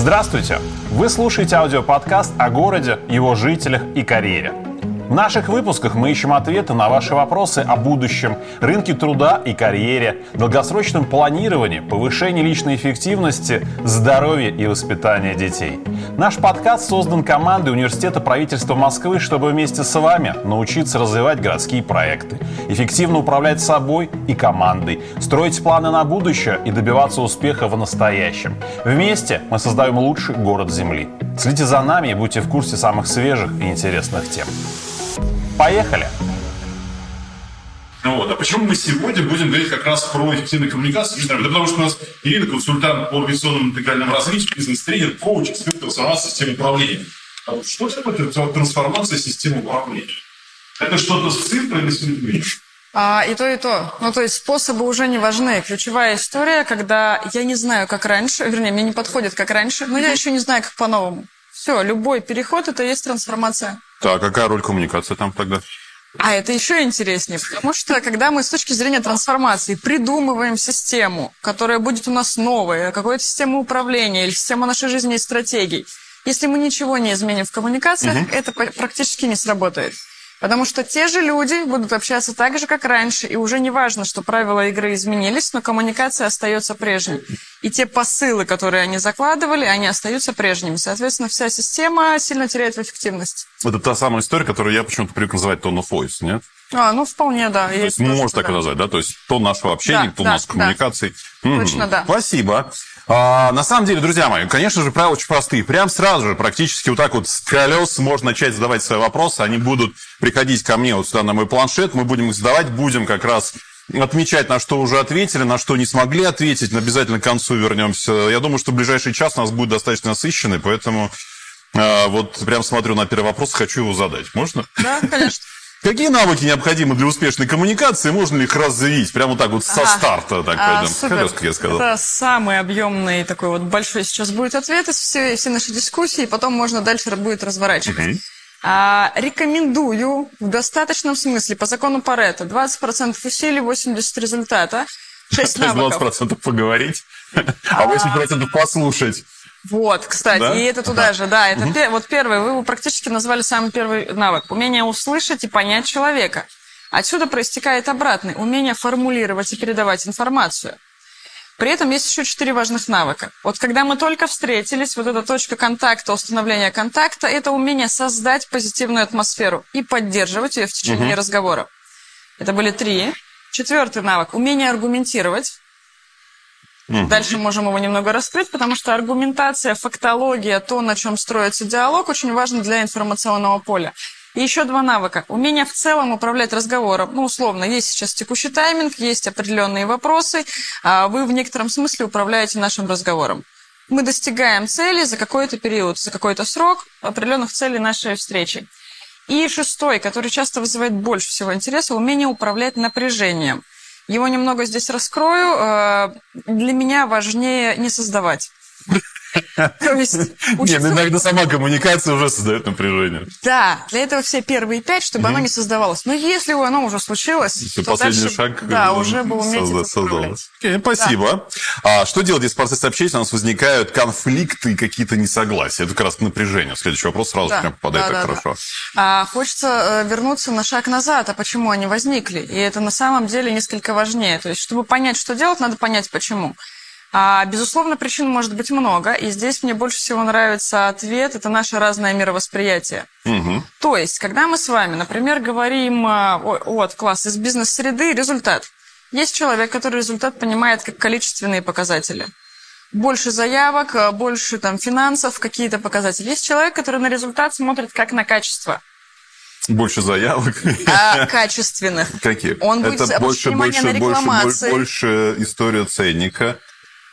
Здравствуйте! Вы слушаете аудиоподкаст о городе, его жителях и карьере. В наших выпусках мы ищем ответы на ваши вопросы о будущем, рынке труда и карьере, долгосрочном планировании, повышении личной эффективности, здоровье и воспитании детей. Наш подкаст создан командой Университета правительства Москвы, чтобы вместе с вами научиться развивать городские проекты, эффективно управлять собой и командой, строить планы на будущее и добиваться успеха в настоящем. Вместе мы создаем лучший город Земли. Следите за нами и будьте в курсе самых свежих и интересных тем. Поехали! Ну вот. А почему мы сегодня будем говорить как раз про эффективную коммуникацию? Да потому что у нас Ирина консультант по организационному интегральному развитию, бизнес-тренер, коуч, эксперт трансформации системы управления. А вот что такое трансформация системы управления? Это что-то с цифрами, с людьми? А, и то, и то. Ну, то есть способы уже не важны. Ключевая история, когда я не знаю, как раньше, вернее, мне не подходит, как раньше, но я еще не знаю, как по-новому. Все, любой переход – это есть трансформация. Так, а какая роль коммуникации там тогда? А это еще интереснее, потому что когда мы с точки зрения трансформации придумываем систему, которая будет у нас новая, какую-то систему управления или систему нашей жизни и стратегий, если мы ничего не изменим в коммуникациях, угу. это практически не сработает. Потому что те же люди будут общаться так же, как раньше, и уже не важно, что правила игры изменились, но коммуникация остается прежней. И те посылы, которые они закладывали, они остаются прежними. Соответственно, вся система сильно теряет в эффективности. Это та самая история, которую я почему-то привык называть tone of voice, нет? А, ну, вполне, да. То есть, можно так да. назвать, да? То есть, то нашего общения, да, то да, нашей коммуникации. Да. Точно, да. Спасибо. А, на самом деле, друзья мои, конечно же, правила очень простые. Прям сразу же, практически вот так вот с колес можно начать задавать свои вопросы. Они будут приходить ко мне вот сюда на мой планшет. Мы будем их задавать, будем как раз отмечать, на что уже ответили, на что не смогли ответить. Обязательно к концу вернемся. Я думаю, что в ближайший час у нас будет достаточно насыщенный, поэтому а, вот прям смотрю на первый вопрос, хочу его задать. Можно? Да, конечно. Какие навыки необходимы для успешной коммуникации? Можно ли их развить? Прямо так вот со ага. старта, так а, пойдем. Супер. как я сказал. Это самый объемный такой вот большой сейчас будет ответ из всей, всей нашей дискуссии, и потом можно дальше будет разворачивать. Угу. А, рекомендую в достаточном смысле по закону Паретта 20% усилий, 80% результата. 6 навыков. 20% поговорить, а 80% послушать. Вот, кстати, да? и это туда ага. же, да, это угу. пер, вот первый, вы его практически назвали самый первый навык, умение услышать и понять человека. Отсюда проистекает обратный, умение формулировать и передавать информацию. При этом есть еще четыре важных навыка. Вот когда мы только встретились, вот эта точка контакта, установления контакта, это умение создать позитивную атмосферу и поддерживать ее в течение угу. разговора. Это были три. Четвертый навык – умение аргументировать. Дальше можем его немного раскрыть, потому что аргументация, фактология, то, на чем строится диалог, очень важно для информационного поля. И еще два навыка. Умение в целом управлять разговором. Ну, условно, есть сейчас текущий тайминг, есть определенные вопросы. А вы в некотором смысле управляете нашим разговором. Мы достигаем цели за какой-то период, за какой-то срок определенных целей нашей встречи. И шестой, который часто вызывает больше всего интереса, умение управлять напряжением. Его немного здесь раскрою. Э, для меня важнее не создавать. То есть... Нет, иногда сама коммуникация уже создает напряжение. Да, для этого все первые пять, чтобы оно не создавалось. Но если оно уже случилось, то последний шаг да, уже бы уметь создалось. Спасибо. А что делать, если в процессе общения у нас возникают конфликты и какие-то несогласия? Это как раз напряжение. Следующий вопрос сразу прям попадает так хорошо. А, хочется э, вернуться на шаг назад. А почему они возникли? И это на самом деле несколько важнее. То есть, чтобы понять, что делать, надо понять, почему. А, безусловно, причин может быть много, и здесь мне больше всего нравится ответ – это наше разное мировосприятие. Угу. То есть, когда мы с вами, например, говорим а, от класс из бизнес-среды, результат. Есть человек, который результат понимает как количественные показатели. Больше заявок, а, больше там, финансов, какие-то показатели. Есть человек, который на результат смотрит как на качество. Больше заявок. А, качественных. Какие? Он будет Это больше, больше, на больше, больше история ценника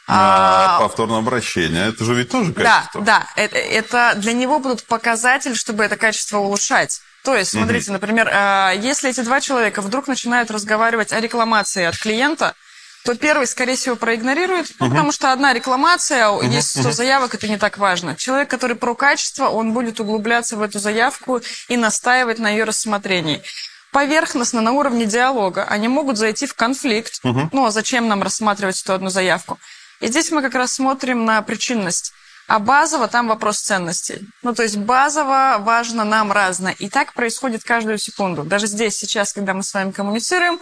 а, повторное обращение. Это же ведь тоже качество. Да, да. Это, это для него будут показатель, чтобы это качество улучшать. То есть, смотрите, угу. например, а, если эти два человека вдруг начинают разговаривать о рекламации от клиента, то первый, скорее всего, проигнорирует, ну, потому что одна рекламация, угу, есть 100 угу. заявок, это не так важно. Человек, который про качество, он будет углубляться в эту заявку и настаивать на ее рассмотрении поверхностно на уровне диалога они могут зайти в конфликт. Угу. Ну, а зачем нам рассматривать эту одну заявку? И здесь мы как раз смотрим на причинность. А базово там вопрос ценностей. Ну, то есть базово важно нам разное. И так происходит каждую секунду. Даже здесь, сейчас, когда мы с вами коммуницируем,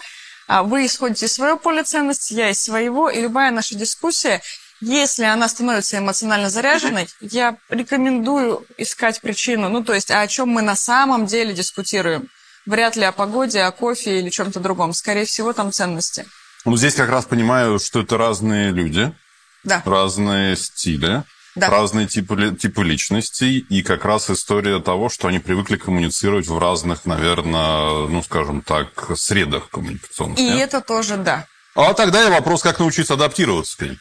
а, вы исходите из своего поля ценностей, я из своего, и любая наша дискуссия, если она становится эмоционально заряженной, я рекомендую искать причину. Ну, то есть, а о чем мы на самом деле дискутируем. Вряд ли о погоде, о кофе или чем-то другом. Скорее всего, там ценности. Ну, здесь как раз понимаю, что это разные люди, да. разные стили да. разные типы, типы личностей, и как раз история того, что они привыкли коммуницировать в разных, наверное, ну, скажем так, средах коммуникационных. И нет? это тоже да. А тогда я вопрос, как научиться адаптироваться к ним?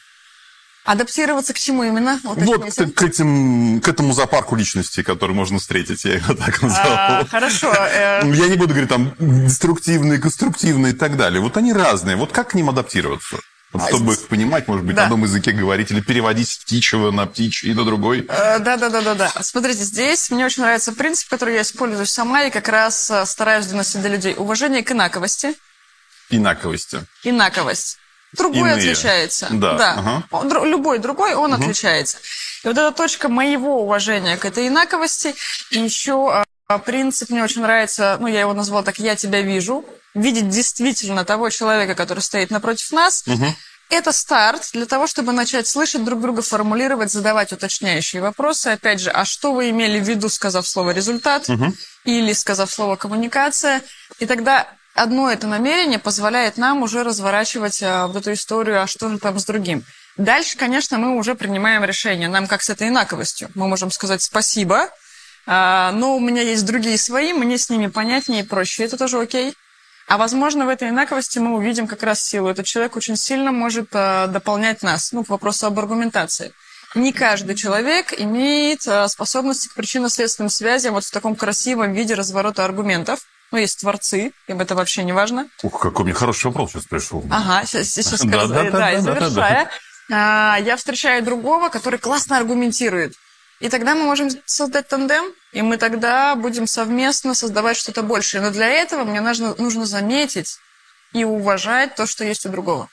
Адаптироваться к чему именно? Вот, вот к, к, этим, к этому зоопарку личности, который можно встретить, я его так назову. А, хорошо. Э... Я не буду говорить там деструктивные, конструктивные и так далее. Вот они разные. Вот как к ним адаптироваться? Вот, чтобы их понимать, может быть, да. на одном языке говорить или переводить с птичьего на птичий и на другой. Э, Да-да-да-да-да. Смотрите, здесь мне очень нравится принцип, который я использую сама и как раз э, стараюсь доносить до людей. Уважение к инаковости. Инаковости. Инаковость. Другой Иные. отличается. Да. да. Ага. Любой другой, он угу. отличается. И вот эта точка моего уважения к этой инаковости, и еще а, принцип мне очень нравится, ну, я его назвала так, я тебя вижу видеть действительно того человека, который стоит напротив нас, угу. это старт для того, чтобы начать слышать друг друга, формулировать, задавать уточняющие вопросы. Опять же, а что вы имели в виду, сказав слово «результат» угу. или сказав слово «коммуникация»? И тогда одно это намерение позволяет нам уже разворачивать а, вот эту историю, а что же там с другим. Дальше, конечно, мы уже принимаем решение. Нам как с этой инаковостью. Мы можем сказать «спасибо», а, но у меня есть другие свои, мне с ними понятнее и проще. Это тоже окей. А возможно, в этой инаковости мы увидим как раз силу. Этот человек очень сильно может э, дополнять нас, ну, к вопросу об аргументации. Не каждый человек имеет э, способности к причинно-следственным связям вот в таком красивом виде разворота аргументов. Ну, есть творцы, им это вообще не важно. Ух, какой мне хороший вопрос сейчас пришел. Ага, сейчас, сейчас скажу. Да, да, да, и завершая. А, я встречаю другого, который классно аргументирует. И тогда мы можем создать тандем, и мы тогда будем совместно создавать что-то большее. Но для этого мне нужно, нужно заметить и уважать то, что есть у другого.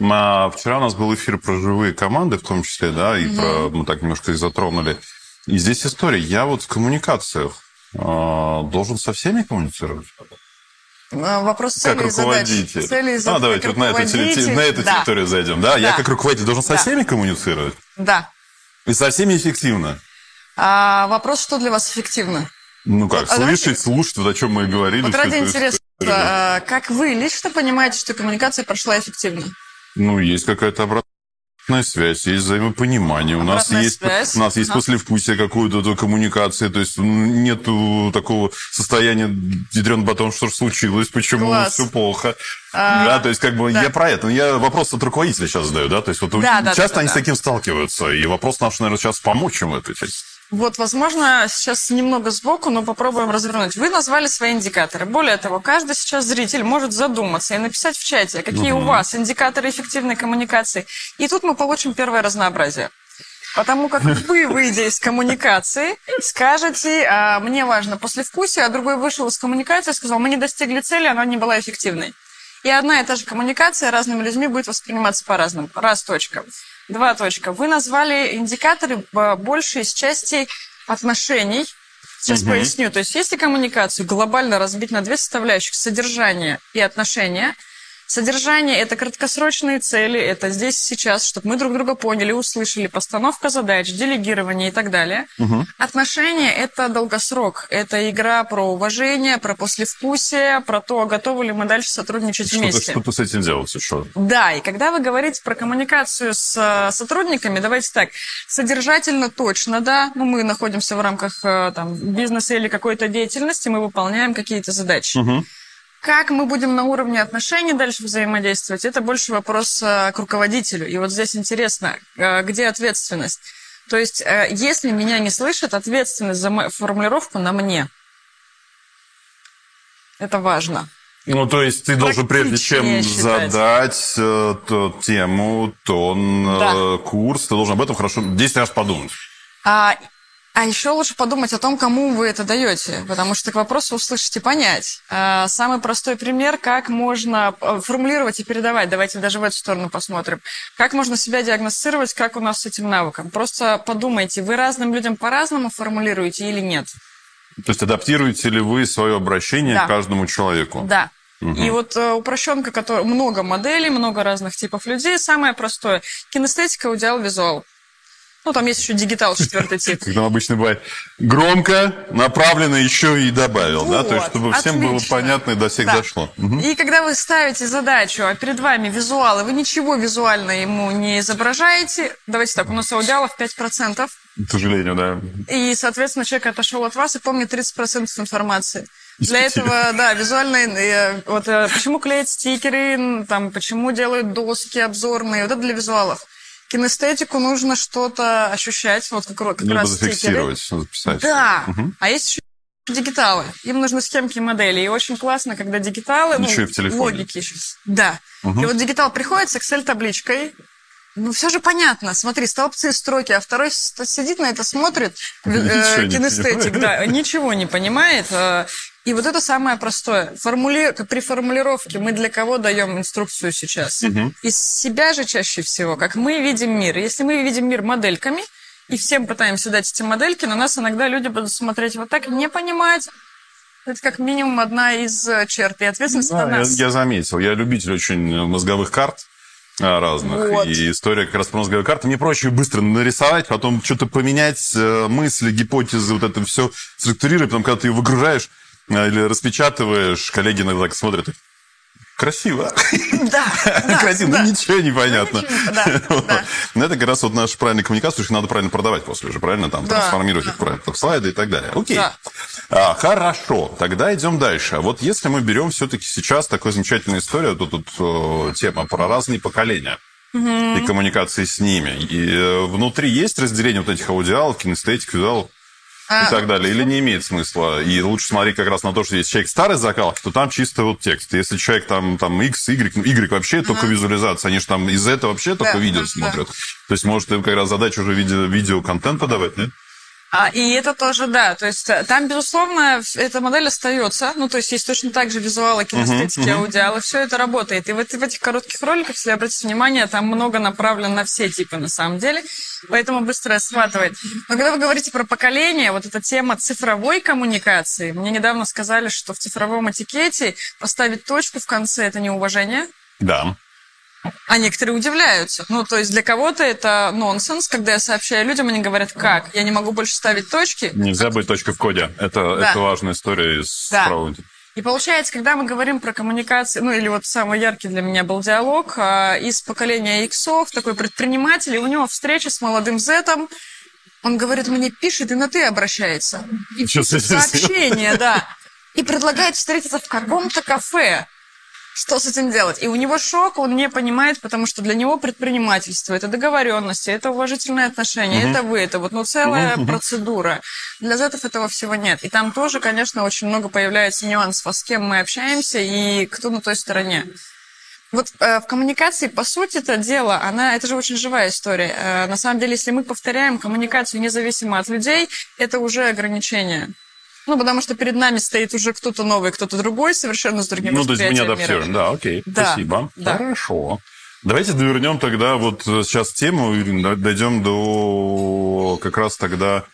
А, вчера у нас был эфир про живые команды, в том числе, да, и угу. про, мы так немножко их затронули. И здесь история. Я вот в коммуникациях э, должен со всеми коммуницировать. А, вопрос цели как руководитель. Задач. Цели а, давайте вот на эту, на эту да. территорию зайдем. Да? да, я как руководитель должен со да. всеми коммуницировать? Да. И со всеми эффективно? А вопрос, что для вас эффективно? Ну как, а слышать, давайте... слушать, вот о чем мы и говорили. Вот ради интереса, как вы лично понимаете, что коммуникация прошла эффективно? Ну, есть какая-то обратная связь, есть взаимопонимание. У нас есть, у нас есть послевкусие какую-то коммуникации, то есть нету такого состояния ядрен батон, что же случилось, почему Класс. все плохо. А, да, то есть как бы да. я про это. Я вопрос от руководителя сейчас задаю, да, то есть вот да, часто да, они да. с таким сталкиваются, и вопрос наш, наверное, сейчас помочь им в этой части. Вот, возможно, сейчас немного сбоку, но попробуем развернуть. Вы назвали свои индикаторы. Более того, каждый сейчас зритель может задуматься и написать в чате, какие угу. у вас индикаторы эффективной коммуникации. И тут мы получим первое разнообразие. Потому как вы, выйдя из коммуникации, скажете, а, мне важно послевкусие, а другой вышел из коммуникации и сказал, мы не достигли цели, она не была эффективной. И одна и та же коммуникация разными людьми будет восприниматься по-разному. Раз точка. Два точка. Вы назвали индикаторы большей из части отношений. Сейчас угу. поясню. То есть, если коммуникацию глобально разбить на две составляющих, содержание и отношения – Содержание – это краткосрочные цели, это здесь сейчас, чтобы мы друг друга поняли, услышали, постановка задач, делегирование и так далее. Угу. Отношения – это долгосрок, это игра про уважение, про послевкусие, про то, готовы ли мы дальше сотрудничать что вместе. Что-то с этим делать еще. Да, и когда вы говорите про коммуникацию с э, сотрудниками, давайте так, содержательно точно, да, ну, мы находимся в рамках э, там, бизнеса или какой-то деятельности, мы выполняем какие-то задачи. Угу. Как мы будем на уровне отношений дальше взаимодействовать, это больше вопрос э, к руководителю. И вот здесь интересно, э, где ответственность? То есть, э, если меня не слышат, ответственность за формулировку на мне. Это важно. Ну, то есть ты должен, прежде чем задать э, то, тему, тон, да. э, курс, ты должен об этом хорошо 10 раз подумать. А, А еще лучше подумать о том, кому вы это даете, потому что к вопросу услышать и понять. А, самый простой пример, как можно э, формулировать и передавать. Давайте даже в эту сторону посмотрим. Как можно себя диагностировать, как у нас с этим навыком. Просто подумайте, вы разным людям по-разному формулируете или нет? То есть адаптируете ли вы свое обращение да. к каждому человеку? Да. Угу. И вот э, упрощенка, которая много моделей, много разных типов людей, самое простое. Кинестетика, аудиал, визуал. Ну, там есть еще дигитал четвертый тип. Как там обычно бывает. Громко, направленно еще и добавил, вот, да? То есть, чтобы всем было понятно и до всех да. дошло. Угу. И когда вы ставите задачу, а перед вами визуалы, вы ничего визуально ему не изображаете. Давайте так, у нас аудиалов 5%. К сожалению, да. И, соответственно, человек отошел от вас и помнит 30% информации. Для этого, да, визуальные, э, вот э, почему клеят стикеры, там, почему делают доски обзорные, вот это для визуалов кинестетику нужно что-то ощущать, вот как, как Надо раз зафиксировать, записать. Да, угу. а есть еще дигиталы. Им нужны схемки модели. И очень классно, когда дигиталы... Еще ну, и в телефоне. Логики еще. Да. Угу. И вот дигитал приходит с Excel-табличкой, ну, все же понятно. Смотри, столбцы, строки, а второй сидит на это, смотрит, э, кинестетик, да, ничего не понимает. Э, и вот это самое простое. Формули... При формулировке мы для кого даем инструкцию сейчас? Угу. Из себя же чаще всего, как мы видим мир. Если мы видим мир модельками, и всем пытаемся дать эти модельки, на нас иногда люди будут смотреть вот так, не понимать, это как минимум одна из э, черт, и ответственность да, на нас. Я, я заметил, я любитель очень мозговых карт а, разных. Вот. И история как раз про мозговые карты. Мне проще быстро нарисовать, потом что-то поменять, э, мысли, гипотезы, вот это все структурировать, потом, когда ты ее выгружаешь, а, или распечатываешь, коллеги иногда так смотрят, Красиво. Да. Красиво, да. ну ничего не понятно. Да, да. Но это как раз вот наша правильная коммуникация, что их надо правильно продавать после уже, правильно? Там да. трансформировать их правильно в слайды и так далее. Окей. Да. А, хорошо, тогда идем дальше. Вот если мы берем все-таки сейчас такую замечательную историю, то тут о, тема про разные поколения угу. и коммуникации с ними. И э, внутри есть разделение вот этих аудиалов, кинестетик, визуалов? И так далее, или не имеет смысла. И лучше смотреть как раз на то, что если человек старой закалки, то там чисто вот текст. Если человек там, там X, Y, ну, Y вообще uh-huh. только визуализация, они же там из этого вообще только видео да, смотрят. Да. То есть, может, им как раз задача уже видео, видео-контент подавать, нет? А, и это тоже, да, то есть э, там, безусловно, эта модель остается, ну, то есть есть точно так же визуалы, кинестетики, uh-huh, uh-huh. аудиалы, все это работает. И вот в этих коротких роликах, если обратите внимание, там много направлено на все типы на самом деле, поэтому быстро схватывает. Но когда вы говорите про поколение, вот эта тема цифровой коммуникации, мне недавно сказали, что в цифровом этикете поставить точку в конце – это неуважение. Да. А некоторые удивляются. Ну, то есть для кого-то это нонсенс, когда я сообщаю людям, они говорят, как? Я не могу больше ставить точки. Nельзя быть точкой в коде. Это, да. это важная история из да. И получается, когда мы говорим про коммуникации, ну или вот самый яркий для меня был диалог а, из поколения иксов, такой предприниматель, и у него встреча с молодым зетом, он говорит, мне пишет и на ты обращается. И сообщение, да. И предлагает встретиться в каком-то кафе что с этим делать? И у него шок, он не понимает, потому что для него предпринимательство это договоренности, это уважительные отношения, угу. это вы, это вот ну целая угу. процедура. Для зетов этого всего нет. И там тоже, конечно, очень много появляется нюансов, а с кем мы общаемся и кто на той стороне. Вот э, в коммуникации, по сути, это дело, она, это же очень живая история. Э, на самом деле, если мы повторяем коммуникацию независимо от людей, это уже ограничение. Ну, потому что перед нами стоит уже кто-то новый, кто-то другой, совершенно с другим Ну, то есть мы не адаптируем, да, окей, да. спасибо. Да. Хорошо. Давайте довернем тогда вот сейчас тему, дойдем до как раз тогда...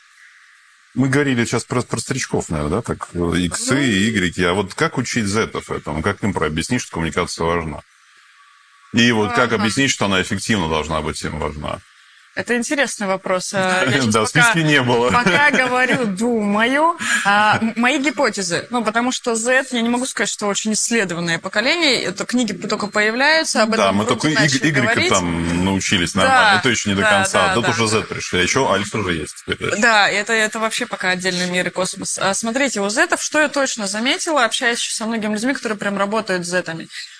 Мы говорили сейчас про, про старичков, наверное, да, так, иксы ну... и игреки. А вот как учить зетов этому? Как им прообъяснить, что коммуникация важна? И вот как объяснить, что она эффективно должна быть им важна? Это интересный вопрос. Я да, в списке не было. Пока говорю, думаю. А, мои гипотезы. Ну, потому что Z, я не могу сказать, что очень исследованное поколение. Это книги только появляются, об этом Да, мы только Y там научились нормально. Да, это еще не до да, конца. Да, Тут да. уже Z пришли. А еще Альфа уже есть. Да, это, это вообще пока отдельный мир и космос. А, смотрите, у Z, что я точно заметила, общаясь со многими людьми, которые прям работают с Z.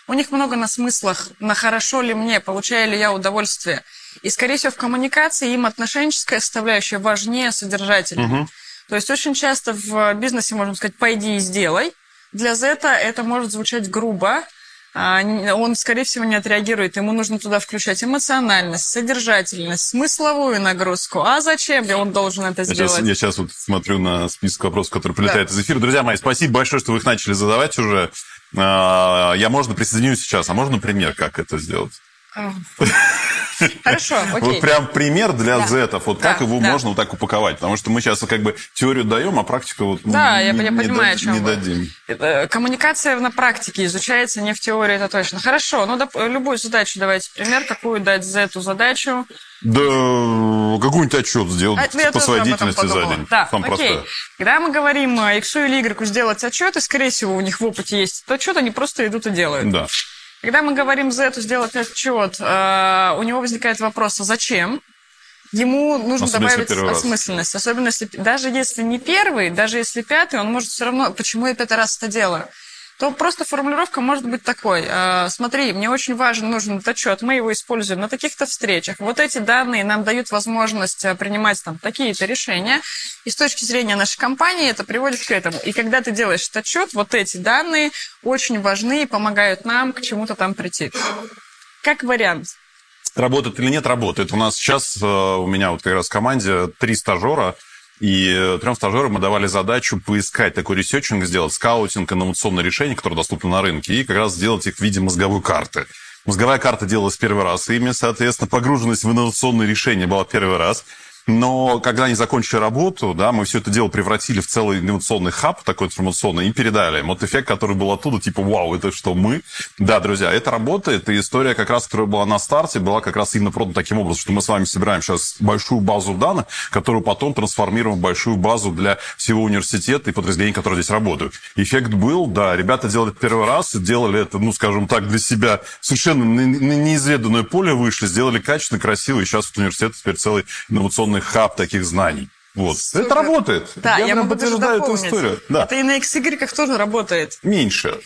У них много на смыслах, на хорошо ли мне, получаю ли я удовольствие. И, скорее всего, в коммуникации им отношенческая составляющая важнее содержательной. Угу. То есть очень часто в бизнесе можем сказать «пойди и сделай». Для Z это может звучать грубо, а, он, скорее всего, не отреагирует. Ему нужно туда включать эмоциональность, содержательность, смысловую нагрузку. А зачем он должен это я сделать? Сейчас, я сейчас вот смотрю на список вопросов, которые прилетают да. из эфира. Друзья мои, спасибо большое, что вы их начали задавать уже. А, я, можно, присоединюсь сейчас. А можно пример, как это сделать? Хорошо, окей. Вот прям пример для да. зетов. Вот да, как его да. можно вот так упаковать? Потому что мы сейчас как бы теорию даем, а практика вот да, не, я, я понимаю, не, о чем не вы. дадим. Э, коммуникация на практике изучается, не в теории, это точно. Хорошо, ну доп, любую задачу давайте пример, какую дать зету задачу. Да какой-нибудь отчет сделать а, по своей деятельности за день. Да, Сам окей. Простое. Когда мы говорим X или Y сделать отчет, и, скорее всего, у них в опыте есть этот отчет, они просто идут и делают. Да. Когда мы говорим за эту сделать отчет, э, у него возникает вопрос, а зачем? Ему нужно добавить осмысленность. Особенно если, даже если не первый, даже если пятый, он может все равно, почему я пятый раз это делаю? То просто формулировка может быть такой. «А, смотри, мне очень важен, нужен отчет, мы его используем на таких-то встречах. Вот эти данные нам дают возможность э, принимать там такие-то решения. И с точки зрения нашей компании это приводит к этому. И когда ты делаешь этот отчет, вот эти данные очень важны и помогают нам к чему-то там прийти. Как вариант. Работает или нет, работает. У нас сейчас, э, у меня вот как раз в команде три стажера, и э, трем стажерам мы давали задачу поискать такой researching, сделать скаутинг, инновационные решения, которые доступны на рынке, и как раз сделать их в виде мозговой карты. Мозговая карта делалась первый раз, и соответственно, погруженность в инновационные решения была первый раз. Но когда они закончили работу, да, мы все это дело превратили в целый инновационный хаб, такой информационный, и передали. Вот эффект, который был оттуда, типа, вау, это что, мы? Да, друзья, это работает, и история как раз, которая была на старте, была как раз именно продана таким образом, что мы с вами собираем сейчас большую базу данных, которую потом трансформируем в большую базу для всего университета и подразделений, которые здесь работают. Эффект был, да, ребята делали это первый раз, делали это, ну, скажем так, для себя совершенно неизведанное поле вышли, сделали качественно, красиво, и сейчас вот университет теперь целый инновационный огромный хаб таких знаний. Вот. Супер. Это работает. Да, я, я могу подтверждаю эту историю. Да. Это и на XY тоже работает. Меньше.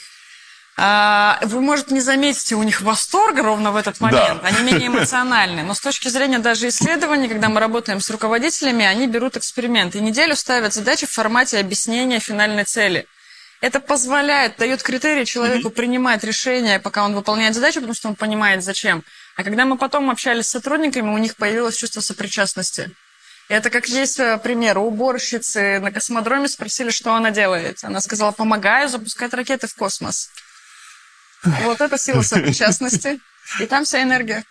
А, вы, может, не заметите у них восторга ровно в этот момент. Да. Они менее эмоциональны. Но с точки зрения даже исследований, когда мы работаем с руководителями, они берут эксперимент. И неделю ставят задачи в формате объяснения финальной цели. Это позволяет, дает критерии человеку mm-hmm. принимать решения, пока он выполняет задачу, потому что он понимает, зачем. А когда мы потом общались с сотрудниками, у них появилось чувство сопричастности. Это как есть э, пример. У уборщицы на космодроме спросили, что она делает. Она сказала, помогаю запускать ракеты в космос. Вот это сила сопричастности. И там вся энергия.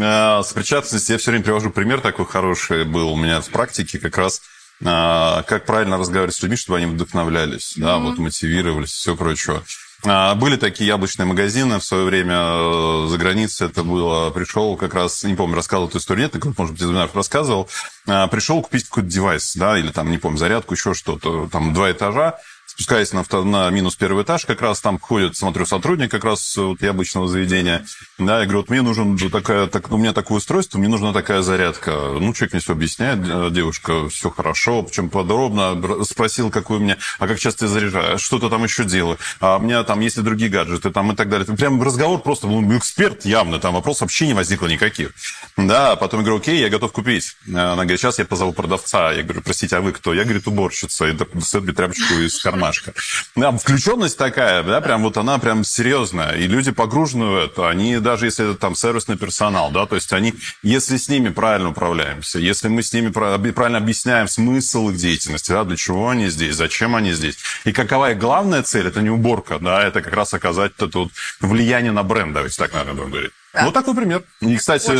А, сопричастность, я все время привожу пример такой хороший был у меня в практике, как раз а, как правильно разговаривать с людьми, чтобы они вдохновлялись, mm-hmm. да, вот мотивировались, все прочее. А, были такие яблочные магазины в свое время э, за границей. Это было... Пришел как раз... Не помню, рассказывал эту историю. Нет, может быть, из рассказывал. А, пришел купить какой-то девайс, да, или там, не помню, зарядку, еще что-то. Там два этажа. Спускаясь на, на минус первый этаж, как раз там ходит, смотрю, сотрудник как раз вот, яблочного заведения. Да, я говорю, вот мне нужен такая, так, у меня такое устройство, мне нужна такая зарядка. Ну, человек мне все объясняет, девушка, все хорошо, причем подробно. Спросил, какой у меня, а как часто я заряжаю, что-то там еще делаю, а у меня там есть и другие гаджеты там и так далее. Прям разговор просто, ну, эксперт явно, там вопрос вообще не возникло никаких. Да, потом я говорю, окей, я готов купить. Она говорит, сейчас я позову продавца. Я говорю, простите, а вы кто? Я, говорит, уборщица. И достает мне тряпочку из кармана ромашка. Да, включенность такая, да, прям вот она прям серьезная. И люди погружены в это. Они, даже если это там сервисный персонал, да, то есть они, если с ними правильно управляемся, если мы с ними правильно объясняем смысл их деятельности, да, для чего они здесь, зачем они здесь. И какова их главная цель, это не уборка, да, это как раз оказать это вот влияние на бренд, давайте так, наверное, будем говорить. Да. Вот такой пример. И, кстати,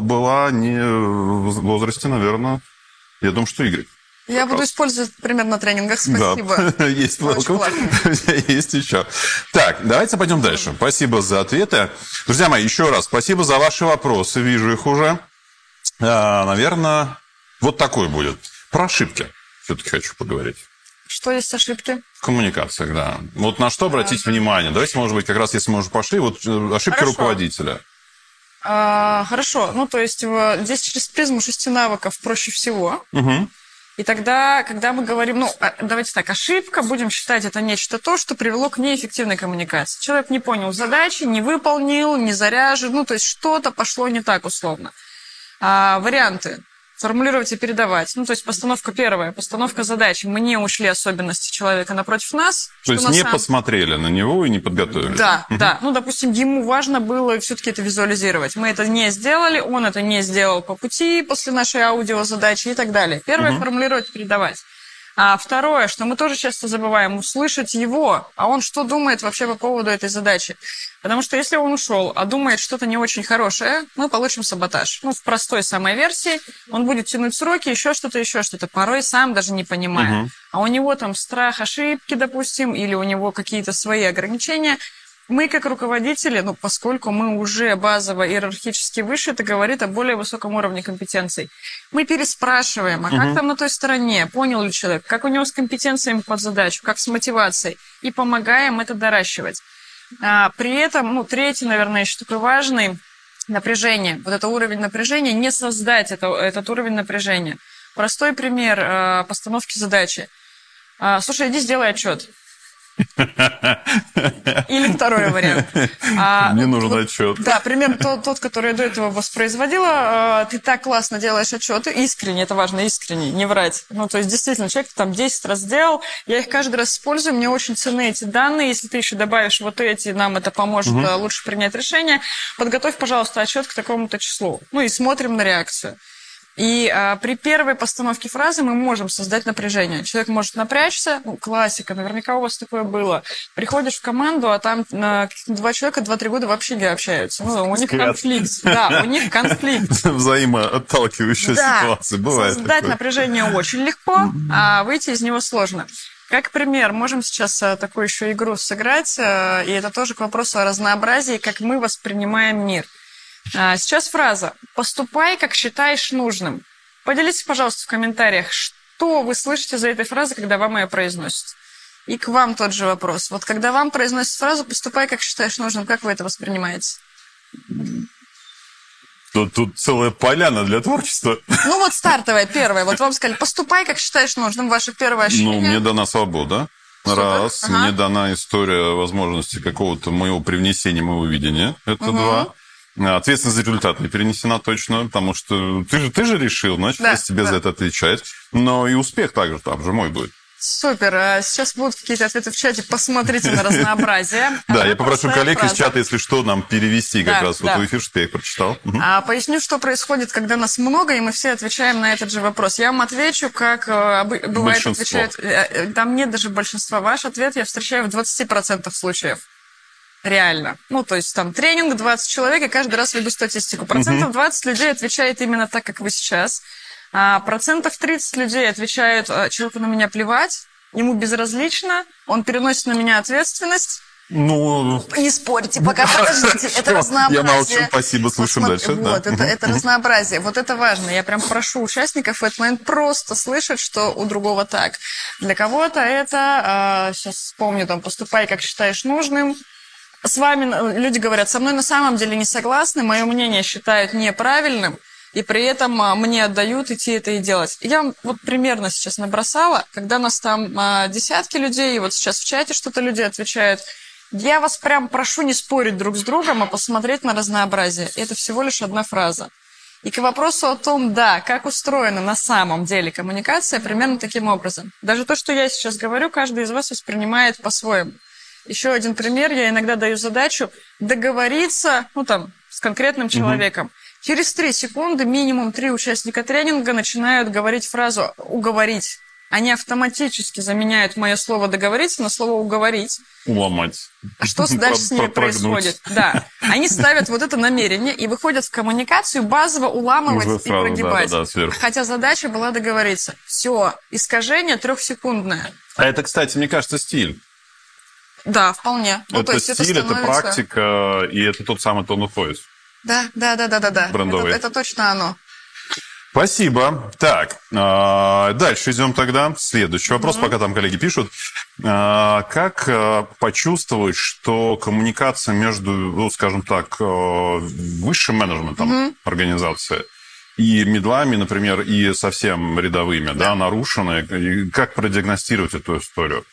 была не в возрасте, наверное, я думаю, что Игорь. Я буду использовать пример на тренингах. Спасибо. Да. Есть Есть еще. Так, давайте пойдем дальше. Спасибо за ответы. Друзья мои, еще раз спасибо за ваши вопросы. Вижу их уже. А, наверное, вот такой будет. Про ошибки все-таки хочу поговорить. Что есть ошибки? В коммуникациях, да. Вот на что обратить а, внимание? Давайте, может быть, как раз, если мы уже пошли, вот э, ошибки Хорошо. руководителя. А, хорошо. Ну, то есть здесь через призму шести навыков проще всего. Угу. И тогда, когда мы говорим, ну, а, давайте так, ошибка, будем считать это нечто то, что привело к неэффективной коммуникации. Человек не понял задачи, не выполнил, не заряжен, ну, то есть что-то пошло не так условно. А, варианты. Формулировать и передавать. Ну, то есть постановка первая, постановка задачи. Мы не ушли особенности человека напротив нас. То есть не сам... посмотрели на него и не подготовили. Да, угу. да. Ну, допустим, ему важно было все-таки это визуализировать. Мы это не сделали, он это не сделал по пути после нашей аудиозадачи и так далее. Первое угу. формулировать, передавать. А второе, что мы тоже часто забываем, услышать его, а он что думает вообще по поводу этой задачи. Потому что если он ушел, а думает что-то не очень хорошее, мы получим саботаж. Ну, в простой самой версии он будет тянуть сроки, еще что-то, еще что-то, порой сам даже не понимая. Угу. А у него там страх ошибки, допустим, или у него какие-то свои ограничения, мы, как руководители, ну, поскольку мы уже базово иерархически выше, это говорит о более высоком уровне компетенций. Мы переспрашиваем, а как там на той стороне, понял ли человек, как у него с компетенциями под задачу, как с мотивацией, и помогаем это доращивать. А, при этом, ну, третий, наверное, еще такой важный, напряжение. Вот это уровень напряжения, не создать это, этот уровень напряжения. Простой пример э, постановки задачи. А, слушай, иди сделай отчет. Или второй вариант. А, Мне нужен вот, отчет. Да, примерно тот, тот, который я до этого воспроизводила. Ты так классно делаешь отчеты, искренне, это важно, искренне, не врать. Ну, то есть, действительно, человек там 10 раз сделал, я их каждый раз использую, мне очень ценны эти данные. Если ты еще добавишь вот эти, нам это поможет угу. лучше принять решение. Подготовь, пожалуйста, отчет к такому-то числу. Ну, и смотрим на реакцию. И а, при первой постановке фразы мы можем создать напряжение. Человек может напрячься, ну, классика, наверняка у вас такое было. Приходишь в команду, а там а, два человека два-три года вообще не общаются. Ну, у них конфликт. Да, у них конфликт. Взаимоотталкивающая да. ситуация бывает. Создать такое. напряжение очень легко, а выйти из него сложно. Как пример, можем сейчас а, такую еще игру сыграть, а, и это тоже к вопросу о разнообразии, как мы воспринимаем мир. А, сейчас фраза «поступай, как считаешь нужным». Поделитесь, пожалуйста, в комментариях, что вы слышите за этой фразой, когда вам ее произносят. И к вам тот же вопрос. Вот когда вам произносят фразу «поступай, как считаешь нужным», как вы это воспринимаете? Тут, тут целая поляна для творчества. Ну вот стартовая, первая. Вот вам сказали, поступай, как считаешь нужным, ваше первое ощущение. Ну, мне дана свобода. Раз. Ага. Мне дана история возможности какого-то моего привнесения, моего видения. Это угу. два. Ответственность за результат не перенесена точно, потому что ты же, ты же решил, значит, да, тебе да. за это отвечает. Но и успех также там же мой будет. Супер. А сейчас будут какие-то ответы в чате. Посмотрите на разнообразие. Да, я попрошу коллег из чата, если что, нам перевести как раз вот эфир, что я их прочитал. А Поясню, что происходит, когда нас много, и мы все отвечаем на этот же вопрос. Я вам отвечу, как э, бывает отвечают... Э, э, там нет даже большинства. Ваш ответ я встречаю в 20% случаев. Реально. Ну, то есть там тренинг, 20 человек, и каждый раз веду статистику. Процентов 20 людей отвечает именно так, как вы сейчас. А процентов 30 людей отвечают, «А, человеку на меня плевать, ему безразлично, он переносит на меня ответственность. Ну, не спорьте, пока подождите, это разнообразие. Я молчу, спасибо, слушаем дальше. Вот, это, это разнообразие, вот это важно. Я прям прошу участников в этот момент просто слышать, что у другого так. Для кого-то это, сейчас а, вспомню, там, поступай, как считаешь нужным, с вами люди говорят, со мной на самом деле не согласны, мое мнение считают неправильным, и при этом а, мне отдают идти это и делать. Я вот примерно сейчас набросала, когда нас там а, десятки людей, и вот сейчас в чате что-то люди отвечают, я вас прям прошу не спорить друг с другом, а посмотреть на разнообразие. Это всего лишь одна фраза. И к вопросу о том, да, как устроена на самом деле коммуникация, примерно таким образом. Даже то, что я сейчас говорю, каждый из вас воспринимает по-своему. Еще один пример. Я иногда даю задачу договориться, ну там, с конкретным человеком. Угу. Через три секунды минимум три участника тренинга начинают говорить фразу «уговорить». Они автоматически заменяют мое слово «договориться» на слово «уговорить». Уломать. А что дальше с ними происходит? Да. Они ставят вот это намерение и выходят в коммуникацию базово уламывать и прогибать. Да, да, да, Хотя задача была договориться. Все. Искажение трехсекундное. А это, кстати, мне кажется, стиль. Да, вполне. Ну, это стиль, это, становится... это практика, и это тот самый тон of voice. Да, да, да, да, да, да. Брендовый. Это, это точно оно. Спасибо. Так, э, дальше идем тогда. Следующий вопрос, mm пока там коллеги пишут. Э, как э, почувствовать, что коммуникация между, ну, скажем так, высшим менеджментом mm организации и медлами, например, и совсем рядовыми, да, да нарушена? И как продиагностировать эту историю?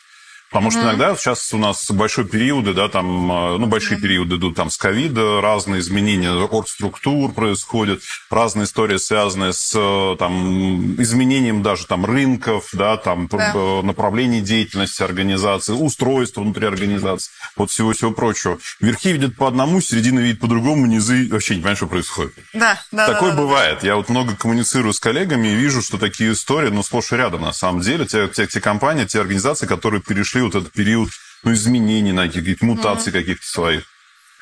Потому что иногда сейчас у нас большой периоды, да, там, э, ну, большие периоды идут там с ковида, разные изменения оргструктур происходят, разные истории, связанные с э, там, изменением даже там рынков, да, там, да. направлений деятельности организации, устройства внутри организации, вот всего-всего прочего. Верхи видят по одному, середина видит по другому, низы вообще не понимают, что происходит. Да, да. Такое да, да, бывает. Да. Я вот много коммуницирую с коллегами и вижу, что такие истории, ну, сплошь и рядом, на самом деле. Те, те, те компании, те организации, которые перешли вот этот период ну, изменений, на каких-то мутаций mm-hmm. каких-то своих?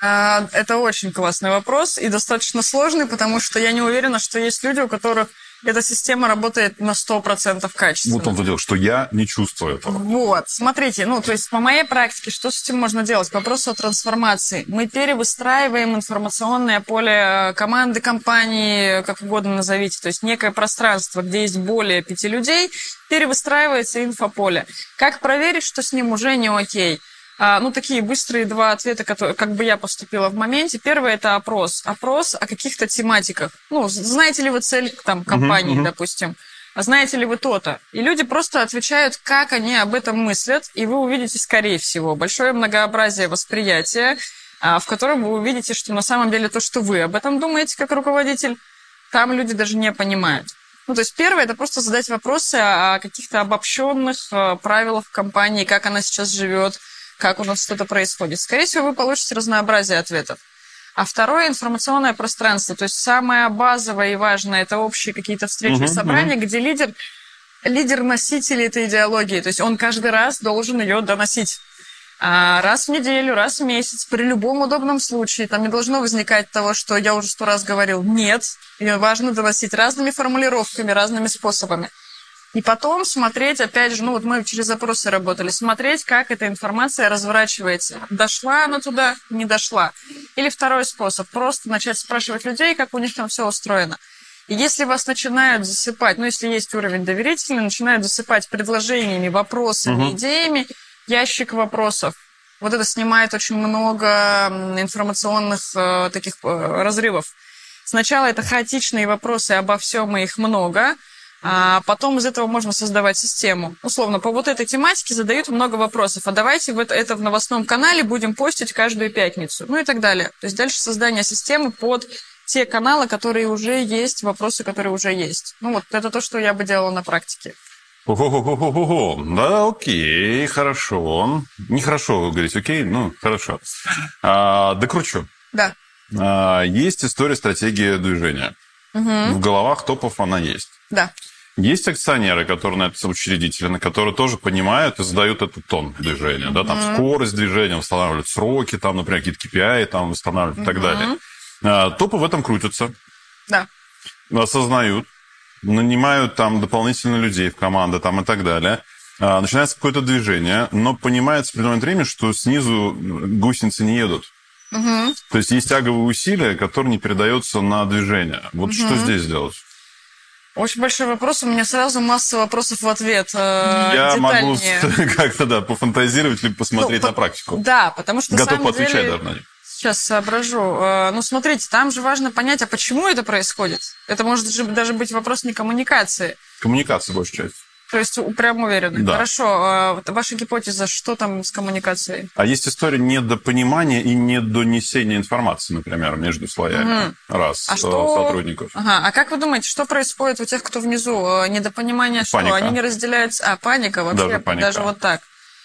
А, это очень классный вопрос и достаточно сложный, потому что я не уверена, что есть люди, у которых эта система работает на 100% качественно. Вот он то дело, что я не чувствую этого. Вот, смотрите, ну, то есть по моей практике, что с этим можно делать? Вопрос о трансформации. Мы перевыстраиваем информационное поле э, команды, компании, как угодно назовите, то есть некое пространство, где есть более пяти людей, перевыстраивается инфополе. Как проверить, что с ним уже не окей? А, ну, такие быстрые два ответа, которые, как бы я поступила в моменте. Первый – это опрос. Опрос о каких-то тематиках. Ну, знаете ли вы цель там, компании, uh-huh, uh-huh. допустим? А знаете ли вы то-то? И люди просто отвечают, как они об этом мыслят, и вы увидите, скорее всего, большое многообразие восприятия, а, в котором вы увидите, что на самом деле то, что вы об этом думаете как руководитель, там люди даже не понимают. Ну, то есть первое – это просто задать вопросы о каких-то обобщенных э, правилах компании, как она сейчас живет, как у нас что-то происходит. Скорее всего, вы получите разнообразие ответов. А второе – информационное пространство. То есть самое базовое и важное – это общие какие-то встречи и собрания, где лидер, лидер носитель этой идеологии. То есть он каждый раз должен ее доносить. А раз в неделю, раз в месяц, при любом удобном случае. Там не должно возникать того, что я уже сто раз говорил. Нет, ее важно доносить разными формулировками, разными способами. И потом смотреть, опять же, ну вот мы через запросы работали, смотреть, как эта информация разворачивается. Дошла она туда, не дошла. Или второй способ, просто начать спрашивать людей, как у них там все устроено. И если вас начинают засыпать, ну если есть уровень доверительный, начинают засыпать предложениями, вопросами, угу. идеями, ящик вопросов, вот это снимает очень много информационных э, таких э, разрывов. Сначала это хаотичные вопросы обо всем, и их много – а потом из этого можно создавать систему. Условно, по вот этой тематике задают много вопросов. А давайте вот это в новостном канале будем постить каждую пятницу. Ну и так далее. То есть дальше создание системы под те каналы, которые уже есть, вопросы, которые уже есть. Ну вот это то, что я бы делала на практике. Ого-го-го-го-го. Да, окей, хорошо. Нехорошо вы говорите, окей, ну, хорошо. А, докручу. Да. А, есть история стратегии движения. Угу. В головах топов она есть. Да. Есть акционеры, которые на это учредители, которые тоже понимают и задают этот тон движения. Да, там mm-hmm. скорость движения, восстанавливают сроки, там, например, какие-то KPI там восстанавливают mm-hmm. и так далее. А, топы в этом крутятся. Да. Осознают, нанимают там дополнительно людей в команды там и так далее. А, начинается какое-то движение, но понимается в определенное время, что снизу гусеницы не едут. Угу. То есть есть тяговые усилия, которые не передаются на движение. Вот угу. что здесь делать? Очень большой вопрос. У меня сразу масса вопросов в ответ. Э, Я могу как-то, да, пофантазировать, либо посмотреть ну, на практику. Да, потому что Готов поотвечать деле... даже на них. Сейчас соображу. Э, ну, смотрите, там же важно понять, а почему это происходит. Это может даже быть вопрос не коммуникации. Коммуникация, большая часть. То есть прям уверены. Да. Хорошо. А ваша гипотеза, что там с коммуникацией? А есть история недопонимания и недонесения информации, например, между слоями. Угу. Раз, а э, что... сотрудников. Ага. А как вы думаете, что происходит у тех, кто внизу? Э, недопонимание, паника. что? Они не разделяются? А, паника вообще? Даже, паника. Даже вот так?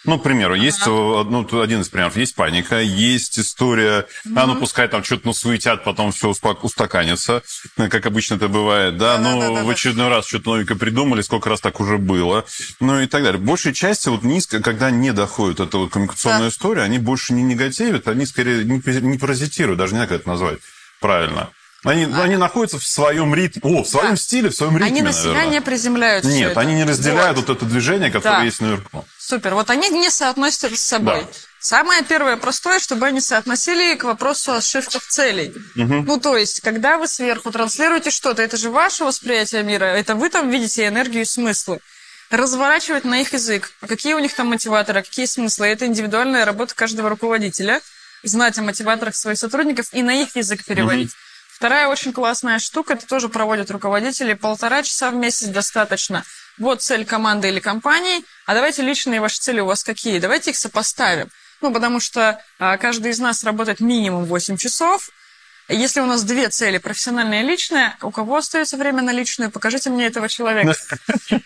Ну, к примеру, есть ну, один из примеров, есть паника, есть история, mm а ну пускай там что-то ну, суетят, потом все устаканится, как обычно это бывает, да, да ну да, да, в очередной раз что-то новенькое придумали, сколько раз так уже было, ну и так далее. Большей части вот низко, когда не доходит эта вот коммуникационная да. история, они больше не негативят, они скорее не, не паразитируют, даже не знаю, как это назвать правильно. Они, а... они находятся в своем ритме, о, в своем да. стиле, в своем ритме, Они на себя наверное. не приземляют Нет, они не разделяют вот. вот это движение, которое да. есть наверху. Супер. Вот они не соотносят с собой. Да. Самое первое простое, чтобы они соотносили к вопросу ошибках целей. Угу. Ну, то есть, когда вы сверху транслируете что-то, это же ваше восприятие мира, это вы там видите энергию и смыслы. Разворачивать на их язык, какие у них там мотиваторы, какие смыслы. Это индивидуальная работа каждого руководителя. Знать о мотиваторах своих сотрудников и на их язык переводить. Угу. Вторая очень классная штука, это тоже проводят руководители. Полтора часа в месяц достаточно вот цель команды или компании, а давайте личные ваши цели у вас какие, давайте их сопоставим. Ну, потому что а, каждый из нас работает минимум 8 часов, если у нас две цели, профессиональная и личная, у кого остается время на личную, покажите мне этого человека.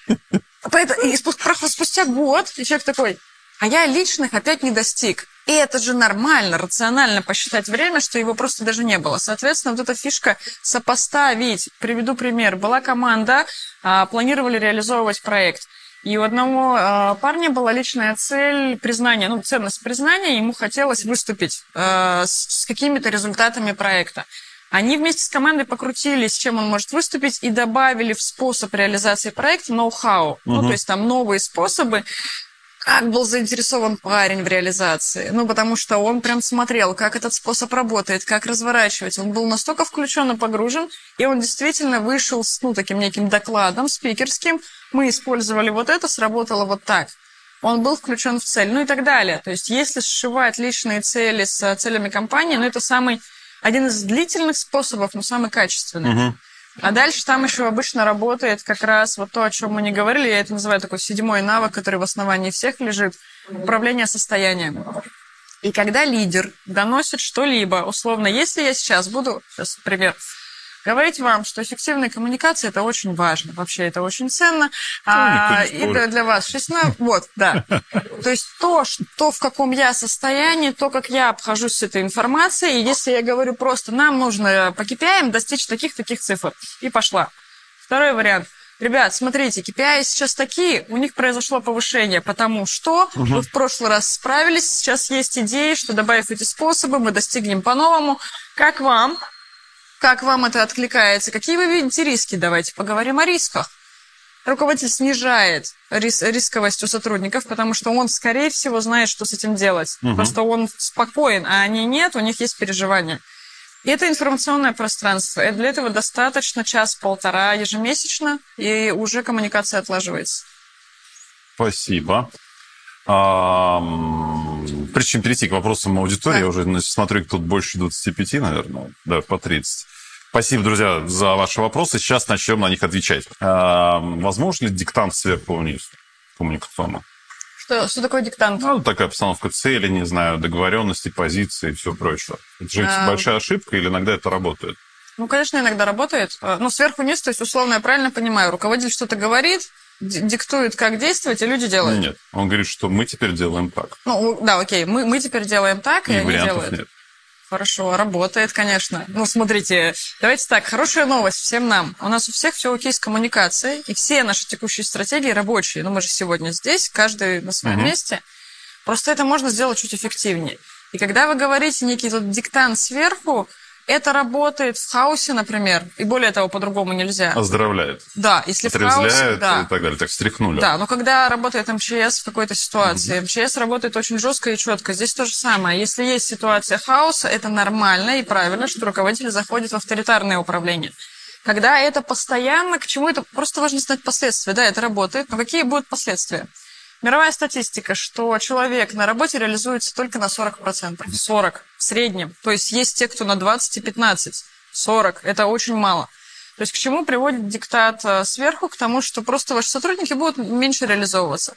Поэтому, и спустя год человек такой, а я личных опять не достиг. И это же нормально, рационально посчитать время, что его просто даже не было. Соответственно, вот эта фишка сопоставить. Приведу пример. Была команда, а, планировали реализовывать проект. И у одного э, парня была личная цель признания, ну, ценность признания, ему хотелось выступить э, с, с какими-то результатами проекта. Они вместе с командой покрутились, чем он может выступить, и добавили в способ реализации проекта ноу-хау. Угу. Ну, то есть там новые способы, как был заинтересован парень в реализации. Ну, потому что он прям смотрел, как этот способ работает, как разворачивать. Он был настолько включен и погружен, и он действительно вышел с, ну, таким неким докладом спикерским. Мы использовали вот это, сработало вот так. Он был включен в цель, ну и так далее. То есть, если сшивать личные цели с целями компании, ну, это самый один из длительных способов, но самый качественный. Угу. А дальше там еще обычно работает как раз вот то, о чем мы не говорили. Я это называю такой седьмой навык, который в основании всех лежит. Управление состоянием. И когда лидер доносит что-либо, условно, если я сейчас буду, сейчас пример, говорить вам, что эффективная коммуникация это очень важно. Вообще это очень ценно. А, и для, для вас 16. Вот, да. То есть то, что, в каком я состоянии, то, как я обхожусь с этой информацией. И если я говорю просто, нам нужно по KPI достичь таких-таких цифр. И пошла. Второй вариант. Ребят, смотрите, KPI сейчас такие, у них произошло повышение, потому что угу. вы в прошлый раз справились, сейчас есть идеи, что добавив эти способы, мы достигнем по-новому. Как вам? Как вам это откликается? Какие вы видите риски? Давайте поговорим о рисках. Руководитель снижает рис рисковость у сотрудников, потому что он, скорее всего, знает, что с этим делать. Угу. Просто он спокоен, а они нет, у них есть переживания. И это информационное пространство. И для этого достаточно час-полтора ежемесячно, и уже коммуникация отлаживается. Спасибо. А, прежде чем перейти к вопросам аудитории, да. я уже смотрю, тут больше 25, наверное, да, по 30. Спасибо, друзья, за ваши вопросы. Сейчас начнем на них отвечать. А, возможно ли диктант сверху вниз коммуникационно? Что, что такое диктант? Ну, такая постановка цели, не знаю, договоренности, позиции и все прочее. Это же а... большая ошибка или иногда это работает? Ну, конечно, иногда работает. Ну, сверху вниз, то есть, условно, я правильно понимаю, руководитель что-то говорит, диктует, как действовать, и люди делают. Нет, он говорит, что мы теперь делаем так. Ну, да, окей, мы, мы теперь делаем так, и, и они делают. Нет. Хорошо, работает, конечно. Ну, смотрите, давайте так, хорошая новость всем нам. У нас у всех все окей с коммуникацией, и все наши текущие стратегии рабочие. Ну, мы же сегодня здесь, каждый на своем угу. месте. Просто это можно сделать чуть эффективнее. И когда вы говорите некий тут диктант сверху, это работает в хаосе, например, и более того, по-другому нельзя. Оздоровляет. Да, если в хаосе, да. и так далее, так встряхнули. Да, но когда работает МЧС в какой-то ситуации, mm МЧС работает очень жестко и четко. Здесь то же самое. Если есть ситуация хаоса, это нормально и правильно, что руководитель заходит в авторитарное управление. Когда это постоянно, к чему это просто важно знать последствия. Да, это работает, но какие будут последствия? Мировая статистика, что человек на работе реализуется только на 40%. 40 в среднем. То есть есть те, кто на 20 и 15. 40. Это очень мало. То есть к чему приводит диктат э, сверху? К тому, что просто ваши сотрудники будут меньше реализовываться.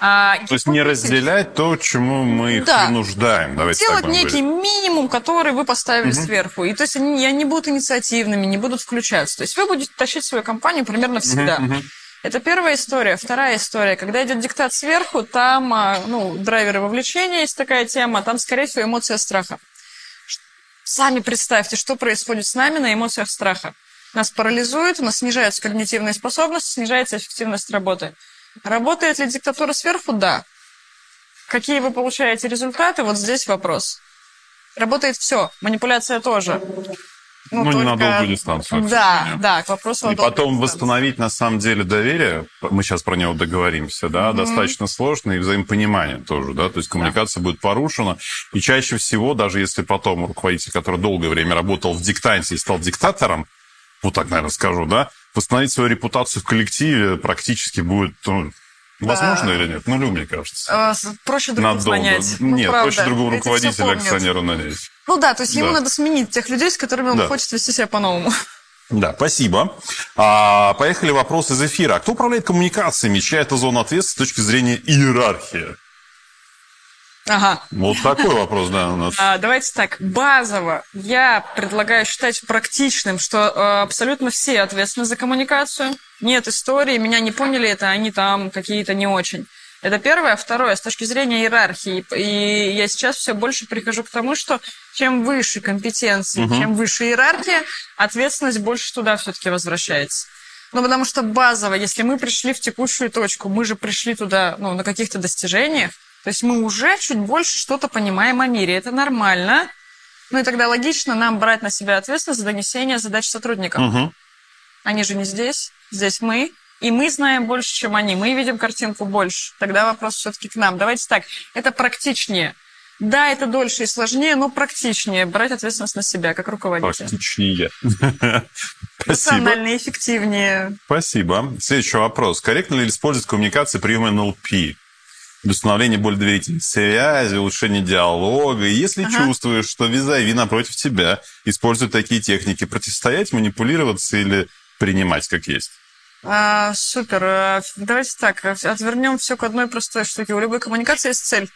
А, то есть не разделять то, чему мы их да. принуждаем. Давайте Делать некий говорить. минимум, который вы поставили угу. сверху. И то есть они, они будут инициативными, не будут включаться. То есть вы будете тащить свою компанию примерно всегда. Угу, угу. Это первая история. Вторая история. Когда идет диктат сверху, там, а, ну, драйверы вовлечения есть такая тема, там, скорее всего, эмоция страха. Сами представьте, что происходит с нами на эмоциях страха. Нас парализует, у нас снижается когнитивная способность, снижается эффективность работы. Работает ли диктатура сверху? Да. Какие вы получаете результаты? Вот здесь вопрос. Работает все. Манипуляция тоже. Ну, ну только... не на долгую дистанцию. Да, да, к вопросу И потом восстановить, на самом деле, доверие, мы сейчас про него договоримся, да, mm-hmm. достаточно сложно, и взаимопонимание тоже, да, то есть коммуникация да. будет порушена, и чаще всего, даже если потом руководитель, который долгое время работал в диктанте и стал диктатором, вот так, наверное, скажу, да, восстановить свою репутацию в коллективе практически будет ну, Возможно а, или нет? Ну, мне кажется. А, проще других Надолго. нанять. Ну, нет, правда. проще другого руководителя акционеру нанять. Ну да, то есть ему надо сменить тех людей, с которыми он да. хочет вести себя по-новому. Да, спасибо. А, поехали вопрос из эфира. А кто управляет коммуникациями? Чья это зона ответственности с точки зрения иерархии? Ага. Вот такой вопрос, да, у нас. А, давайте так, базово я предлагаю считать практичным, что э, абсолютно все ответственны за коммуникацию. Нет истории, меня не поняли это, они там какие-то не очень. Это первое. Второе, с точки зрения иерархии, и я сейчас все больше прихожу к тому, что чем выше компетенции, угу. чем выше иерархия, ответственность больше туда все-таки возвращается. Ну, потому что базово, если мы пришли в текущую точку, мы же пришли туда ну, на каких-то достижениях, то есть мы уже чуть больше что-то понимаем о мире. Это нормально. Ну и тогда логично нам брать на себя ответственность за донесение задач сотрудникам. Угу. Они же не здесь, здесь мы. И мы знаем больше, чем они. Мы видим картинку больше. Тогда вопрос все-таки к нам. Давайте так, это практичнее. Да, это дольше и сложнее, но практичнее брать ответственность на себя, как руководитель. Практичнее. Рационально, эффективнее. Спасибо. Следующий вопрос. Корректно ли использовать коммуникации приема НЛП? Для установления более доверительной связи, улучшения диалога. И если ага. чувствуешь, что визави напротив тебя используют такие техники, противостоять, манипулироваться или принимать как есть? А, супер. А, давайте так, отвернем все к одной простой штуке. У любой коммуникации есть цель.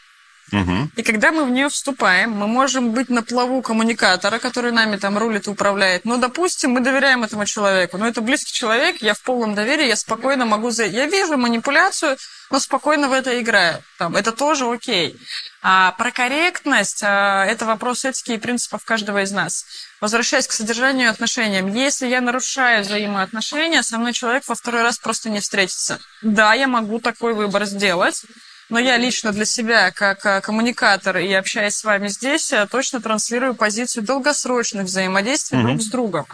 Угу. И когда мы в нее вступаем, мы можем быть на плаву коммуникатора, который нами там рулит и управляет. Но, допустим, мы доверяем этому человеку. Но это близкий человек, я в полном доверии, я спокойно могу... За... Я вижу манипуляцию, но спокойно в это играю. Там, это тоже окей. А про корректность а, это вопрос этики и принципов каждого из нас. Возвращаясь к содержанию отношениям, если я нарушаю взаимоотношения, со мной человек во второй раз просто не встретится. Да, я могу такой выбор сделать, но я лично для себя, как э, коммуникатор и общаясь с вами здесь, э, точно транслирую позицию долгосрочных взаимодействий mm-hmm. друг с другом.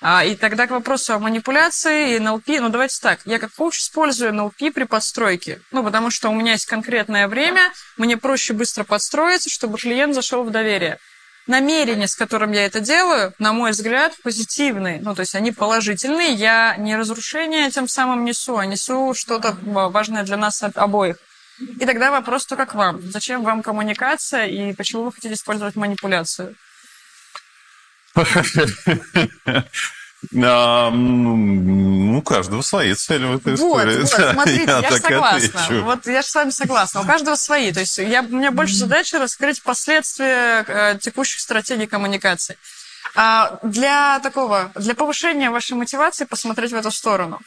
А, и тогда к вопросу о манипуляции и НЛП. Ну, давайте так. Я как коуч использую НЛП при подстройке. Ну, потому что у меня есть конкретное время, мне проще быстро подстроиться, чтобы клиент зашел в доверие. Намерение, с которым я это делаю, на мой взгляд, позитивные. Ну, то есть они положительные. Я не разрушение тем самым несу, а несу что-то важное для нас обоих. И тогда вопрос только к вам. Зачем вам коммуникация и почему вы хотите использовать манипуляцию? А, ну, у каждого свои цели в этой истории. Вот, смотрите, я, я согласна. Вот я же с вами согласна. У каждого свои. То есть я, у меня больше задача раскрыть последствия э, текущих стратегий коммуникации. А для такого, для повышения вашей мотивации посмотреть в эту сторону.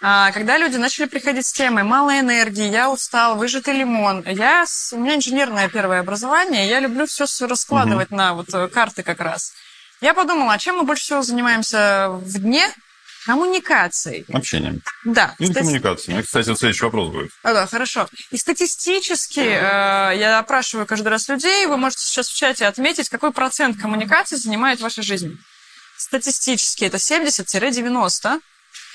А, когда люди начали приходить с темой «мало энергии», «я устал», «выжатый лимон», я, у меня инженерное первое образование, я люблю все раскладывать угу. на вот э, карты как раз. Я подумала, а чем мы больше всего занимаемся в дне? Коммуникацией. Общением. Да. Или стати... коммуникацией. Кстати, следующий вопрос будет. А, да, хорошо. И статистически э, я опрашиваю каждый раз людей, вы можете сейчас в чате отметить, какой процент коммуникации занимает ваша жизнь. Статистически это 70-90.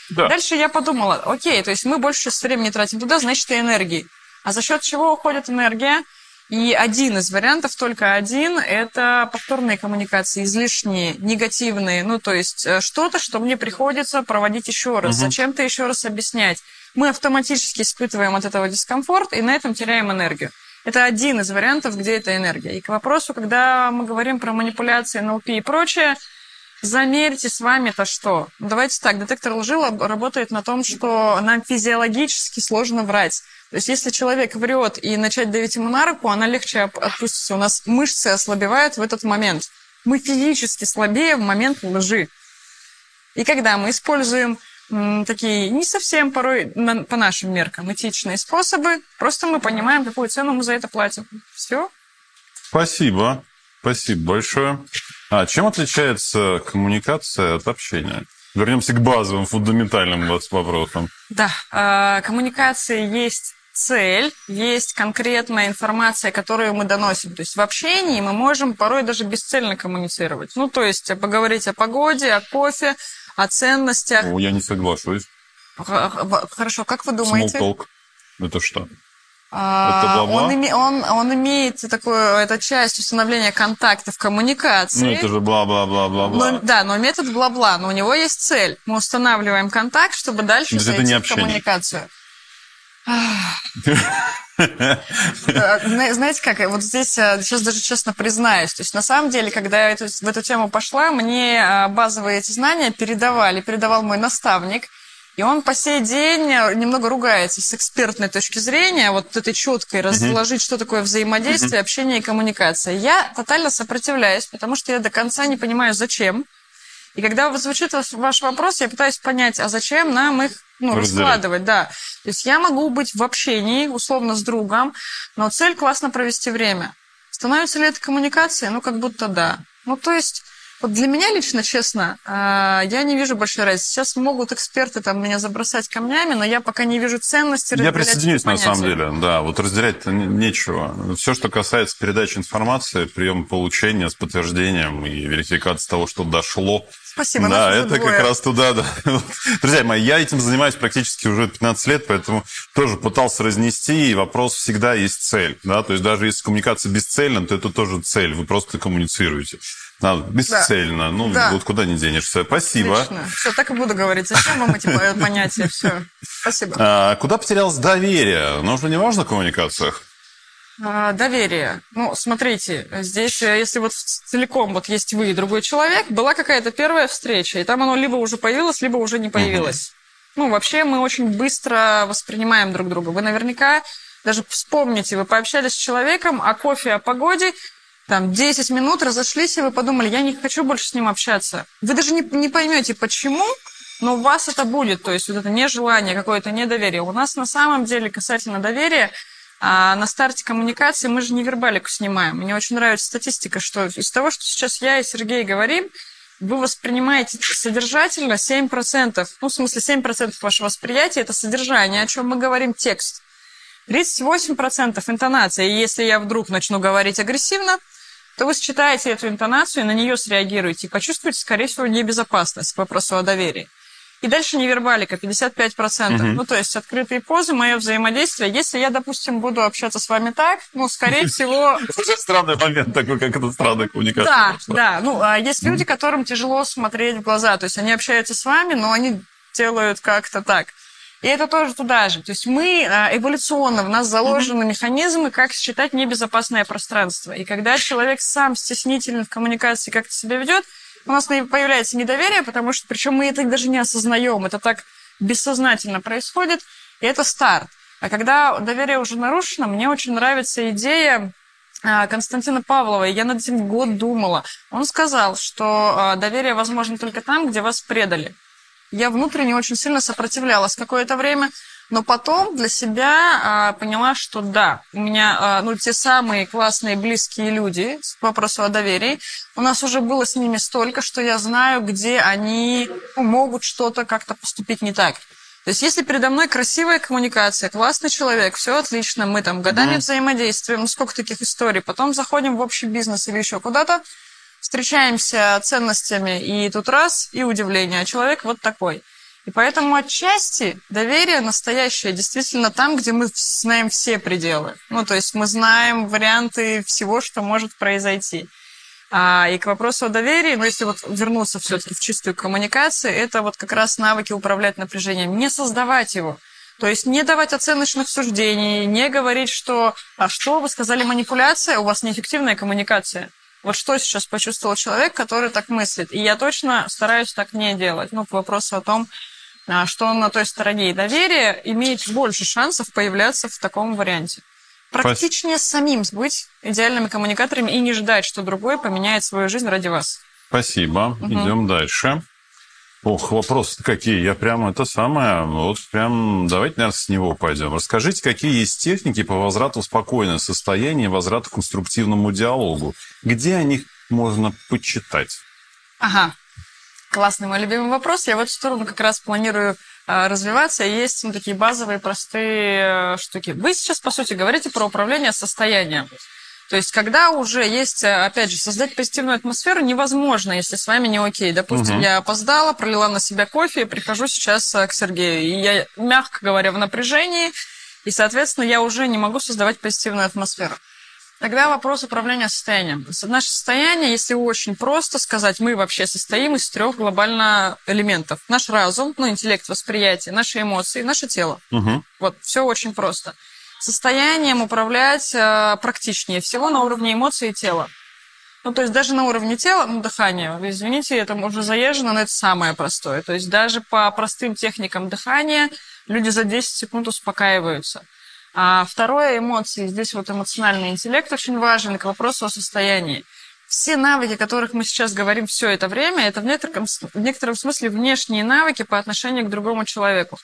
Да. Дальше я подумала, окей, то есть мы больше времени тратим туда, значит, и энергии. А за счет чего уходит энергия? И один из вариантов, только один, это повторные коммуникации, излишние, негативные. Ну, то есть э, что-то, что мне приходится проводить еще раз, угу. зачем-то еще раз объяснять. Мы автоматически испытываем от этого дискомфорт и на этом теряем энергию. Это один из вариантов, где эта энергия. И к вопросу, когда мы говорим про манипуляции, НЛП и прочее, Замерьте с вами-то что? Давайте так, детектор лжи работает на том, что нам физиологически сложно врать. То есть если человек врет и начать давить ему на руку, она легче отпустится. У нас мышцы ослабевают в этот момент. Мы физически слабее в момент лжи. И когда мы используем такие не совсем порой на, по нашим меркам этичные способы, просто мы понимаем, какую цену мы за это платим. Все. Спасибо. Спасибо большое. А чем отличается коммуникация от общения? Вернемся к базовым, фундаментальным вопросам. Да, э, коммуникация есть цель, есть конкретная информация, которую мы доносим. То есть в общении мы можем порой даже бесцельно коммуницировать. Ну, то есть поговорить о погоде, о кофе, о ценностях. О, я не соглашусь. Хорошо, как вы думаете? Talk. Это что? А, это бла-бла? Он, име, он, он имеет такую, это часть установления контактов, коммуникации. Ну, это же бла-бла-бла-бла-бла. Да, но метод бла-бла, но у него есть цель. Мы устанавливаем контакт, чтобы дальше зайти в коммуникацию. Знаете как, вот здесь сейчас даже честно признаюсь, то есть на самом деле, когда я в эту тему пошла, мне базовые эти знания передавали, передавал мой наставник, и он по сей день немного ругается с экспертной точки зрения, вот этой четкой разложить, что такое взаимодействие, общение и коммуникация. Я тотально сопротивляюсь, потому что я до конца не понимаю, зачем. И когда звучит ваш вопрос, я пытаюсь понять, а зачем нам их ну, раскладывать, да. То есть я могу быть в общении, условно, с другом, но цель классно провести время. Становится ли это коммуникацией? Ну, как будто да. Ну, то есть вот для меня лично, честно, а, я не вижу большой разницы. Сейчас могут эксперты там меня забросать камнями, но я пока не вижу ценности Я присоединюсь, на самом деле, да. Вот разделять нечего. Все, что касается передачи информации, приема получения с подтверждением и верификации того, что дошло, Спасибо. Да, это двое. как раз туда, да. Друзья мои, я этим занимаюсь практически уже 15 лет, поэтому тоже пытался разнести, и вопрос всегда есть цель. Да? То есть даже если коммуникация бесцельна, то это тоже цель, вы просто коммуницируете. Надо, бесцельно. Да. Ну, да. вот куда не денешься. Спасибо. Отлично. Все, так и буду говорить. Зачем вам эти понятия? Все. Спасибо. А, куда потерялось доверие? Нужно не важно в коммуникациях? А, доверие. Ну, смотрите, здесь, э, если вот целиком вот есть вы и другой человек, была какая-то первая встреча, и там оно либо уже появилось, либо уже не появилось. Угу. Ну, вообще мы очень быстро воспринимаем друг друга. Вы наверняка даже вспомните, вы пообщались с человеком о кофе, о погоде, там 10 минут разошлись, и вы подумали, я не хочу больше с ним общаться. Вы даже не, не поймете, почему, но у вас это будет, то есть вот это нежелание, какое-то недоверие. У нас на самом деле касательно доверия, а на старте коммуникации мы же не вербалику снимаем. Мне очень нравится статистика, что из того, что сейчас я и Сергей говорим, вы воспринимаете содержательно 7%. Ну, в смысле, 7% вашего восприятия – это содержание, о чем мы говорим, текст. 38% интонация. И если я вдруг начну говорить агрессивно, то вы считаете эту интонацию и на нее среагируете и почувствуете, скорее всего, небезопасность к вопросу о доверии. И дальше невербалика, 55%. Угу. Ну, то есть открытые позы, мое взаимодействие. Если я, допустим, буду общаться с вами так, ну, скорее всего... Уже странный момент такой, как это странная коммуникация. Да, да. Ну, а есть люди, которым тяжело смотреть в глаза. То есть они общаются с вами, но они делают как-то так. И это тоже туда же. То есть мы а, эволюционно, в нас заложены механизмы, как считать небезопасное пространство. И когда человек сам стеснительный в коммуникации как-то себя ведет, у нас появляется недоверие, потому что, причем мы это даже не осознаем, это так бессознательно происходит, и это старт. А когда доверие уже нарушено, мне очень нравится идея а, Константина Павлова, я над этим год думала. Он сказал, что а, доверие возможно только там, где вас предали я внутренне очень сильно сопротивлялась какое-то время, но потом для себя а, поняла, что да, у меня а, ну, те самые классные близкие люди с вопросу о доверии, у нас уже было с ними столько, что я знаю, где они ну, могут что-то как-то поступить не так. То есть, если передо мной красивая коммуникация, классный человек, все отлично, мы там годами mm-hmm. взаимодействуем, ну сколько таких историй, потом заходим в общий бизнес или еще куда-то, встречаемся ценностями, и тут раз, и удивление, а человек вот такой. И поэтому отчасти доверие настоящее действительно там, где мы знаем все пределы. Ну, то есть мы знаем варианты всего, что может произойти. А, и к вопросу о доверии, ну, если вот вернуться все-таки в чистую коммуникацию, это вот как раз навыки управлять напряжением, не создавать его. То есть не давать оценочных суждений, не говорить, что «а что, вы сказали манипуляция, у вас неэффективная коммуникация». Вот что сейчас почувствовал человек, который так мыслит. И я точно стараюсь так не делать. Ну, к вопросу о том, а, что он на той стороне. И доверие имеет больше шансов появляться в таком варианте. Практичнее Спасибо. самим быть идеальными коммуникаторами и не ждать, что другой поменяет свою жизнь ради вас. Спасибо. Угу. Идем дальше. Ох, вопросы какие. Я прямо это самое, вот прям, давайте, наверное, с него пойдем. Расскажите, какие есть техники по возврату в спокойное состояние, возврату к конструктивному диалогу? Где о них можно почитать? Ага, классный мой любимый вопрос. Я в эту сторону как раз планирую а, развиваться. Есть ну, такие базовые, простые э, штуки. Вы сейчас, по сути, говорите про управление состоянием. То есть, когда уже есть, э, опять же, создать позитивную атмосферу невозможно, если с вами не окей. Допустим, угу. я опоздала, пролила на себя кофе, и прихожу сейчас э, к Сергею. И я, мягко говоря, в напряжении, и, соответственно, я уже не могу создавать позитивную атмосферу. Тогда вопрос управления состоянием. Наше состояние, если очень просто сказать, мы вообще состоим из трех глобально элементов. Наш разум, ну, интеллект, восприятие, наши эмоции, наше тело. Угу. Вот, все очень просто. Состоянием управлять э, практичнее всего на уровне эмоций и тела. Ну, то есть даже на уровне тела, ну, дыхание, извините, это уже заезжено, но это самое простое. То есть даже по простым техникам дыхания люди за 10 секунд успокаиваются. А второе, эмоции. Здесь вот эмоциональный интеллект очень важен к вопросу о состоянии. Все навыки, о которых мы сейчас говорим все это время, это в некотором, в некотором смысле внешние навыки по отношению к другому человеку.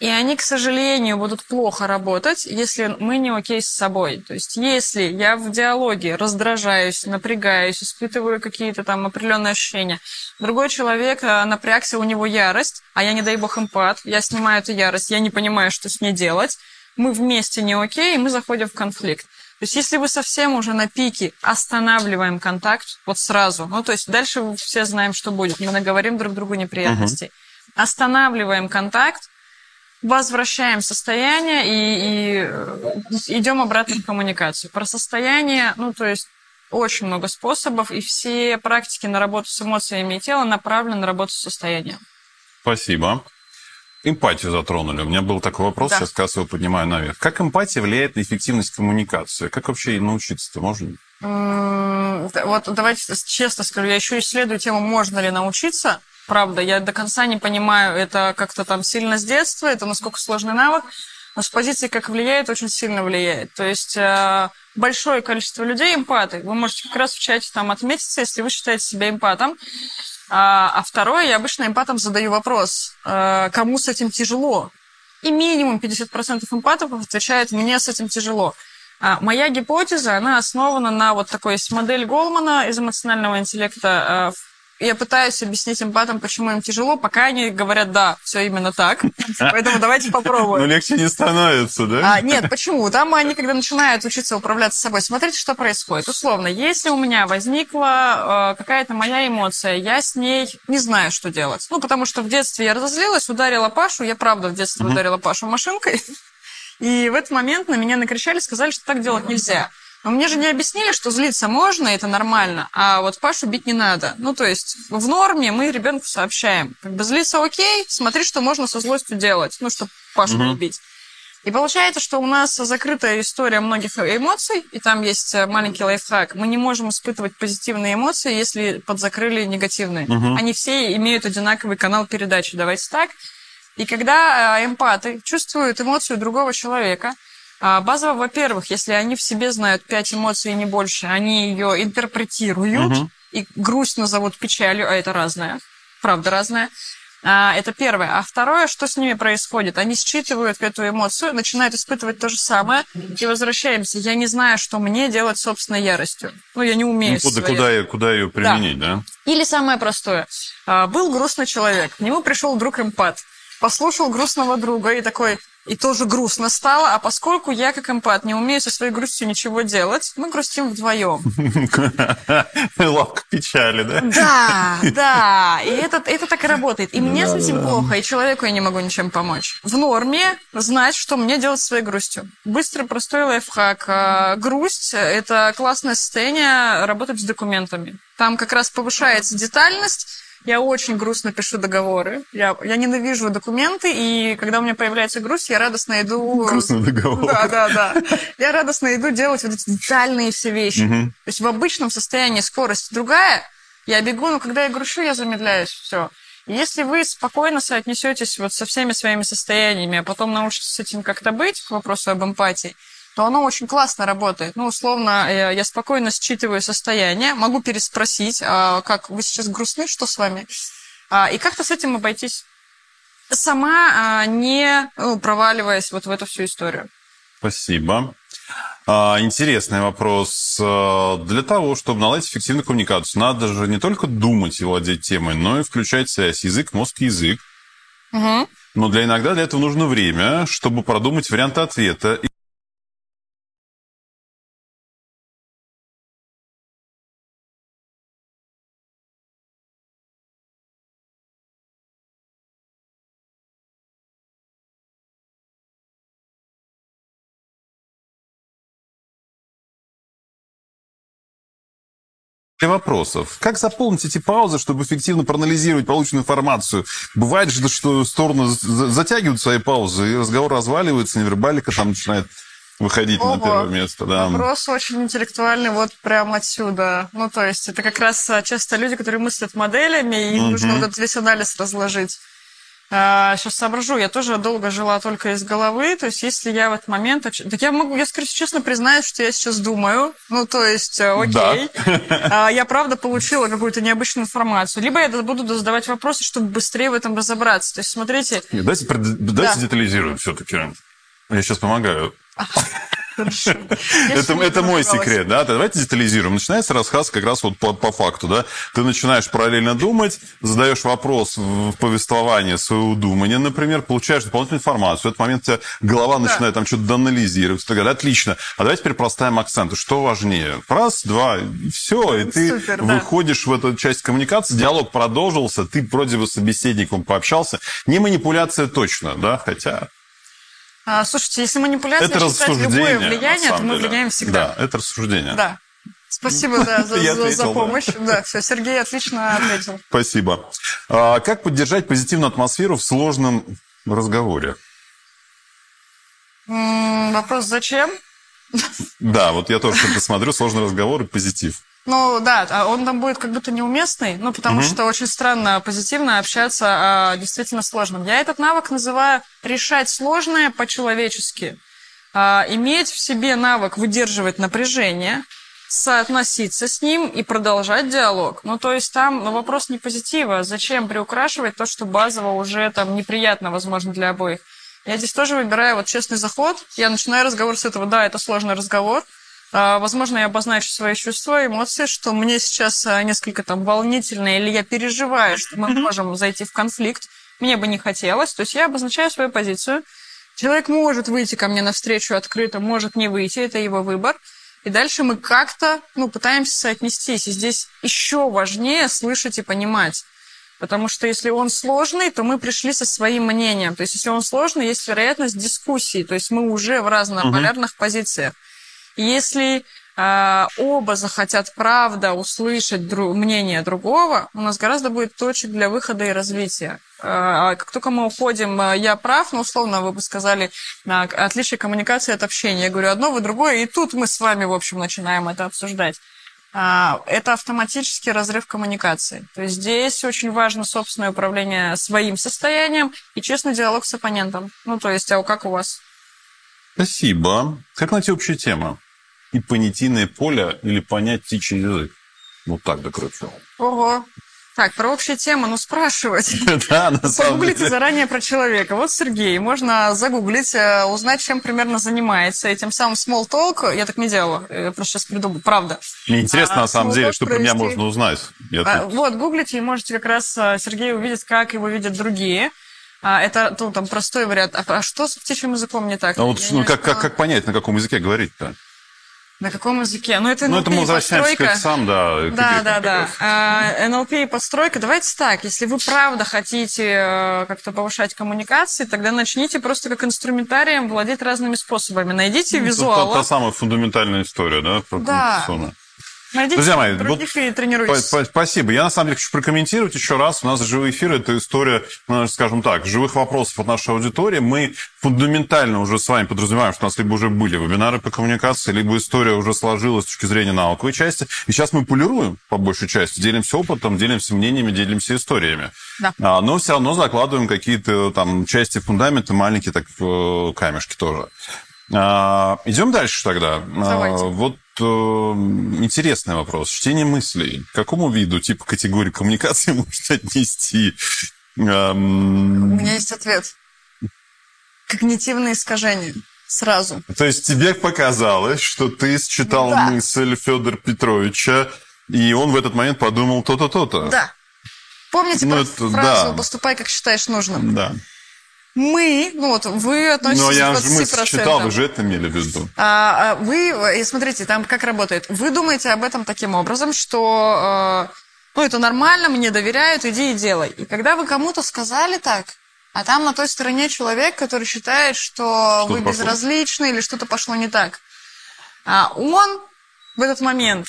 И они, к сожалению, будут плохо работать, если мы не окей с собой. То есть, если я в диалоге раздражаюсь, напрягаюсь, испытываю какие-то там определенные ощущения, другой человек э, напрягся, у него ярость, а я, не дай бог, эмпат, я снимаю эту ярость, я не понимаю, что с ней делать, мы вместе не окей, и мы заходим в конфликт. То есть если вы совсем уже на пике, останавливаем контакт вот сразу. Ну, то есть дальше все знаем, что будет. Мы наговорим друг другу неприятностей. Uh-huh. Останавливаем контакт, возвращаем состояние и, и э, идем обратно в коммуникацию. Про состояние, ну, то есть очень много способов, и все практики на работу с эмоциями и телом направлены на работу с состоянием. Спасибо. Эмпатию затронули. У меня был такой вопрос, да. сейчас как раз его поднимаю наверх. Как эмпатия влияет на эффективность коммуникации? Как вообще ей научиться-то можно? Вот давайте честно скажу, я еще исследую тему, можно ли научиться. Правда, я до конца не понимаю, это как-то там сильно с детства, это насколько сложный навык. Но с позиции как влияет, очень сильно влияет. То есть э, большое количество людей эмпаты. Вы можете как раз в чате там отметиться, если вы считаете себя эмпатом. А, а второе, я обычно эмпатам задаю вопрос, э, кому с этим тяжело? И минимум 50% эмпатов отвечает, мне с этим тяжело. А моя гипотеза, она основана на вот такой есть модель Голмана из эмоционального интеллекта, э, я пытаюсь объяснить эмпатам, почему им тяжело, пока они говорят, да, все именно так. Поэтому давайте попробуем. Но легче не становится, да? А, нет, почему? Там они, когда начинают учиться управляться собой, смотрите, что происходит. Условно, если у меня возникла э, какая-то моя эмоция, я с ней не знаю, что делать. Ну, потому что в детстве я разозлилась, ударила Пашу, я правда в детстве ударила Пашу машинкой. И в этот момент на меня накричали, сказали, что так делать нельзя. Но мне же не объяснили, что злиться можно, это нормально, а вот Пашу бить не надо. Ну, то есть в норме мы ребенку сообщаем. Как бы злиться окей, смотри, что можно со злостью делать, ну, чтобы Пашу угу. не бить. И получается, что у нас закрытая история многих эмоций, и там есть э, маленький лайфхак. Мы не можем испытывать позитивные эмоции, если подзакрыли негативные. Угу. Они все имеют одинаковый канал передачи. Давайте так. И когда э, эмпаты чувствуют эмоцию другого человека, а, базово, во-первых, если они в себе знают пять эмоций и не больше, они ее интерпретируют угу. и грусть назовут печалью, а это разное, правда разное. А, это первое. А второе, что с ними происходит? Они считывают эту эмоцию, начинают испытывать то же самое, и возвращаемся. Я не знаю, что мне делать собственной яростью. Ну, я не умею. Ну, куда, куда, ее, куда ее применить, да. да? Или самое простое. А, был грустный человек, к нему пришел друг эмпат, послушал грустного друга и такой, и тоже грустно стало, а поскольку я, как эмпат, не умею со своей грустью ничего делать, мы грустим вдвоем. Лавка печали, да? Да, да, и это, это так и работает. И мне с этим плохо, и человеку я не могу ничем помочь. В норме знать, что мне делать со своей грустью. Быстрый, простой лайфхак. А, грусть – это классное состояние работать с документами. Там как раз повышается детальность, я очень грустно пишу договоры. Я, я ненавижу документы, и когда у меня появляется грусть, я радостно иду... Грустный договор. Да, да, да. Я радостно иду делать вот эти детальные все вещи. Угу. То есть в обычном состоянии скорость другая, я бегу, но когда я грущу, я замедляюсь, все. Если вы спокойно соотнесетесь вот со всеми своими состояниями, а потом научитесь с этим как-то быть, к вопросу об эмпатии, то оно очень классно работает. Ну, условно, я спокойно считываю состояние, могу переспросить, а как вы сейчас грустны, что с вами? А, и как-то с этим обойтись. Сама а, не ну, проваливаясь вот в эту всю историю. Спасибо. Интересный вопрос. Для того, чтобы наладить эффективную коммуникацию, надо же не только думать и владеть темой, но и включать связь язык, мозг, язык. Угу. Но для иногда для этого нужно время, чтобы продумать варианты ответа для вопросов. Как заполнить эти паузы, чтобы эффективно проанализировать полученную информацию? Бывает же, что стороны затягивают свои паузы, и разговор разваливается, невербалика там начинает выходить Ого. на первое место. Да. Вопрос очень интеллектуальный вот прямо отсюда. Ну, то есть это как раз а, часто люди, которые мыслят моделями, и им угу. нужно вот этот весь анализ разложить. А, сейчас соображу, я тоже долго жила только из головы, то есть если я в этот момент... Так я могу, я, скорее честно признаюсь, что я сейчас думаю, ну, то есть, э, окей, да. я правда получила какую-то необычную информацию, либо я буду задавать вопросы, чтобы быстрее в этом разобраться. То есть, смотрите... Нет, давайте, давайте да. детализируем все-таки. Я сейчас помогаю. Это, это мой секрет, да? Давайте детализируем. Начинается рассказ как раз вот по, по факту, да? Ты начинаешь параллельно думать, задаешь вопрос в повествовании своего думания, например, получаешь дополнительную информацию. В этот момент у тебя голова да. начинает там что-то доанализировать. Ты говоришь, отлично. А давайте теперь проставим акценты. Что важнее? Раз, два, и все. И ты Супер, выходишь да. в эту часть коммуникации, диалог продолжился, ты вроде бы с собеседником пообщался. Не манипуляция точно, да? Хотя а, слушайте, если манипуляция это считать любое влияние, то мы деле. влияем всегда. Да, это рассуждение. Да. Спасибо да, за, за, за помощь. Да. да, все, Сергей отлично ответил. Спасибо. А, как поддержать позитивную атмосферу в сложном разговоре? М -м, вопрос зачем? Да, вот я тоже смотрю, сложный разговор и позитив. Ну да, а он там будет как будто неуместный, ну потому угу. что очень странно позитивно общаться о действительно сложном. Я этот навык называю решать сложное по-человечески. А, иметь в себе навык выдерживать напряжение, соотноситься с ним и продолжать диалог. Ну, то есть там ну, вопрос не позитива. Зачем приукрашивать то, что базово уже там неприятно, возможно, для обоих? Я здесь тоже выбираю вот честный заход. Я начинаю разговор с этого. Да, это сложный разговор. А, возможно, я обозначу свои чувства, эмоции, что мне сейчас а, несколько там волнительно, или я переживаю, что мы можем зайти в конфликт. Мне бы не хотелось. То есть я обозначаю свою позицию. Человек может выйти ко мне навстречу открыто, может не выйти, это его выбор. И дальше мы как-то ну, пытаемся соотнестись. И здесь еще важнее слышать и понимать. Потому что если он сложный, то мы пришли со своим мнением. То есть если он сложный, есть вероятность дискуссии. То есть мы уже в разнополярных uh-huh. позициях. Если э, оба захотят правда услышать дру- мнение другого, у нас гораздо будет точек для выхода и развития. Э, как только мы уходим, я прав, ну, условно, вы бы сказали, э, отличие коммуникации от общения. Я говорю одно, вы другое, и тут мы с вами, в общем, начинаем это обсуждать это автоматический разрыв коммуникации. То есть здесь очень важно собственное управление своим состоянием и честный диалог с оппонентом. Ну, то есть, а как у вас? Спасибо. Как найти общую тему? И понятийное поле или понять птичий язык. Вот так докручу. Ого. Так, про общую тему, ну спрашивать. Да, на самом Погуглите заранее про человека. Вот Сергей, можно загуглить, э, узнать, чем примерно занимается. И тем самым small talk, я так не делала, я просто сейчас придумаю, правда. Мне интересно, а, на самом деле, что про меня можно узнать. А, вот, гуглите, и можете как раз э, Сергей увидеть, как его видят другие. А, это ну, там простой вариант. А, а что с птичьим языком не так? А вот, ну, как, как, как понять, на каком языке говорить-то? На каком языке? Ну, это НЛП ну, это мы возвращаемся к сам, да. Да, да, да. А, НЛП и подстройка. Давайте так, если вы правда хотите э, как-то повышать коммуникации, тогда начните просто как инструментарием владеть разными способами. Найдите ну, визуал. Это та самая фундаментальная история, да? Да. Друзья мои, вот, и тренируйтесь. Спасибо. Я, на самом деле, хочу прокомментировать еще раз. У нас живой эфир – это история, ну, скажем так, живых вопросов от нашей аудитории. Мы фундаментально уже с вами подразумеваем, что у нас либо уже были вебинары по коммуникации, либо история уже сложилась с точки зрения науковой части. И сейчас мы полируем, по большей части, делимся опытом, делимся мнениями, делимся историями. Да. А, но все равно закладываем какие-то там части фундамента, маленькие так э, камешки тоже. А, идем дальше тогда. Давайте. А, вот интересный вопрос. Чтение мыслей. К какому виду, типа категории коммуникации можно отнести? У меня есть ответ. Когнитивные искажения. Сразу. То есть тебе показалось, что ты считал да. мысль Федора Петровича, и он в этот момент подумал то-то, то-то. Да. Помните ну, это, фразу да. «поступай, как считаешь нужным»? Да мы, ну вот вы относитесь Но я к 20%. мысль читал, вы же это имели в виду. А, а вы, и смотрите, там как работает. Вы думаете об этом таким образом, что, э, ну, это нормально, мне доверяют, иди и делай. И когда вы кому-то сказали так, а там на той стороне человек, который считает, что, что вы безразличны или что-то пошло не так, а он в этот момент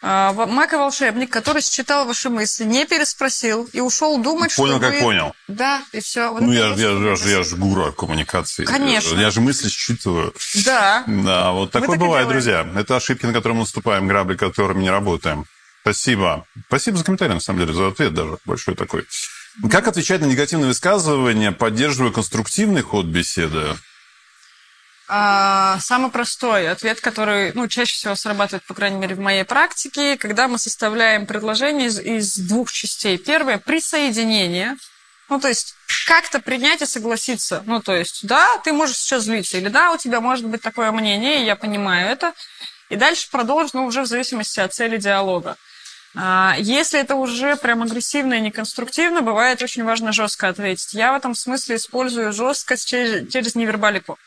А, Маг и волшебник, который считал ваши мысли, не переспросил и ушел думать, понял, что как вы... понял. Да, и все. Вот ну, я, я, я, вы я, же гуру коммуникации. Конечно. Я, я же мысли считываю. Да. Да, вот такое так бывает, друзья. Это ошибки, на которые мы наступаем, грабли, которыми не работаем. Спасибо. Спасибо за комментарий, на самом деле, за ответ даже большой такой. Как отвечать на негативные высказывания, поддерживая конструктивный ход беседы? А, самый простой ответ, который ну, чаще всего срабатывает, по крайней мере, в моей практике, когда мы составляем предложение из, из двух частей. Первое – присоединение. Ну, то есть как-то принять и согласиться. Ну, то есть, да, ты можешь сейчас злиться, или да, у тебя может быть такое мнение, и я понимаю это. И дальше продолжить, ну, уже в зависимости от цели диалога. А, Если это уже прям агрессивно и неконструктивно, бывает очень важно жестко ответить. Я в этом смысле использую жесткость через, невербалику.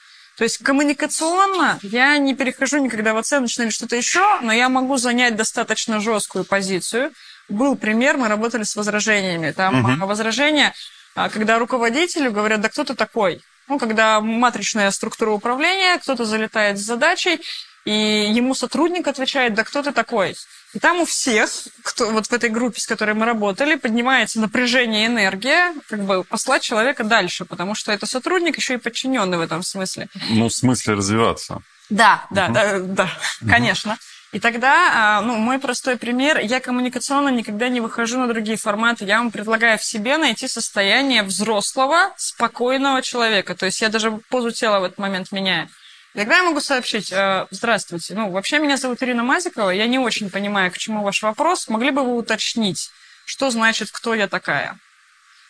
То есть коммуникационно я не перехожу никогда в оценочное или что-то еще, но я могу занять достаточно жесткую позицию. Был пример, мы работали с возражениями. Там Мгм. а, возражения, а, когда руководителю говорят, да кто ты такой? Ну, когда матричная структура управления, кто-то залетает с задачей, и ему сотрудник отвечает, да кто ты такой? И там у всех, кто вот в этой группе, с которой мы работали, поднимается напряжение, энергия, как бы послать человека дальше, потому что это сотрудник еще и подчиненный в этом смысле. Ну, в смысле развиваться. Да, да, да, да, конечно. И тогда, а, ну, мой простой пример, я коммуникационно никогда не выхожу на другие форматы. Я вам предлагаю в себе найти состояние взрослого, спокойного человека. То есть я даже позу тела в этот момент меняю. Тогда я могу сообщить, э, здравствуйте, ну, вообще меня зовут Ирина Мазикова, я не очень понимаю, к чему ваш вопрос. Могли бы вы уточнить, что значит, кто я такая?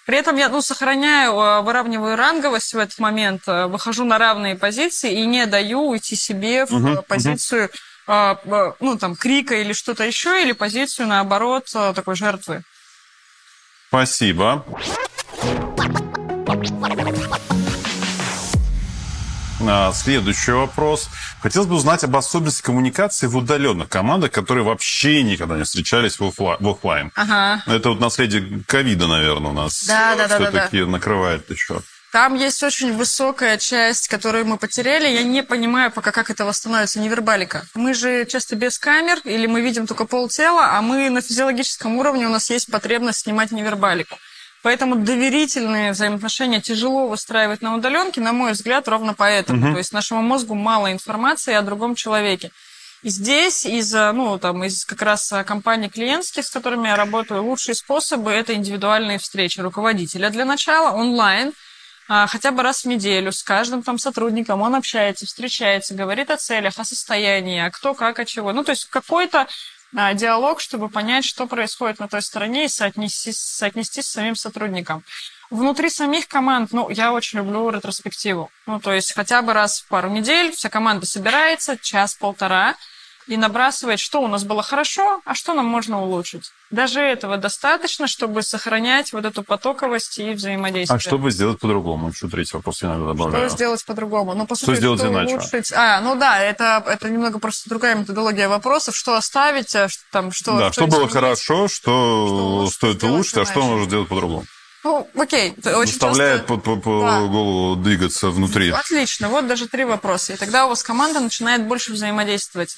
При этом я ну, сохраняю, э, выравниваю ранговость в этот момент, э, выхожу на равные позиции и не даю уйти себе в э, позицию э, ну, там, крика или что-то еще, или позицию, наоборот, такой жертвы. Спасибо. А, Следующий вопрос. Хотелось бы узнать об особенности коммуникации в удаленных командах, которые вообще никогда не встречались в оффла- в офлайн. Ага. Это вот наследие ковида, наверное, у нас Да, да, да, да, все-таки накрывает еще. Там есть очень высокая часть, которую мы потеряли. Я не понимаю пока, как это восстановится, невербалика. Мы же часто без камер, или мы видим только полтела, а мы на физиологическом уровне, у нас есть потребность снимать невербалику. Поэтому доверительные взаимоотношения тяжело выстраивать на удаленке, на мой взгляд, ровно поэтому. То есть нашему мозгу мало информации о другом человеке. И здесь из, ну, там, из как раз компаний клиентских, с которыми я работаю, лучшие способы – это индивидуальные встречи руководителя. Для начала онлайн, а, хотя бы раз в неделю с каждым там сотрудником он общается, встречается, говорит о целях, о состоянии, а кто, как, о чего. Ну, то есть какой-то диалог, чтобы понять, что происходит на той стороне и соотнести, соотнести с самим сотрудником. Внутри самих команд, ну, я очень люблю ретроспективу. Ну, то есть хотя бы раз в пару недель вся команда собирается, час-полтора, и набрасывает, что у нас было хорошо, а что нам можно улучшить. Даже этого достаточно, чтобы сохранять вот эту потоковость и взаимодействие. А что бы сделать по-другому? Еще третий вопрос я иногда Что добавляю. сделать по-другому? Ну, по сути, сделать иначе? улучшить? А, ну да, это, это немного просто другая методология вопросов. Что оставить, а что, там, что, да, что, было изменить? хорошо, что, Что стоит улучшить, а что иначе? можно сделать по-другому. Ну, окей. Очень Заставляет часто... по, по- по Да. голову двигаться внутри. Отлично, вот даже три вопроса. И тогда у вас команда начинает больше взаимодействовать.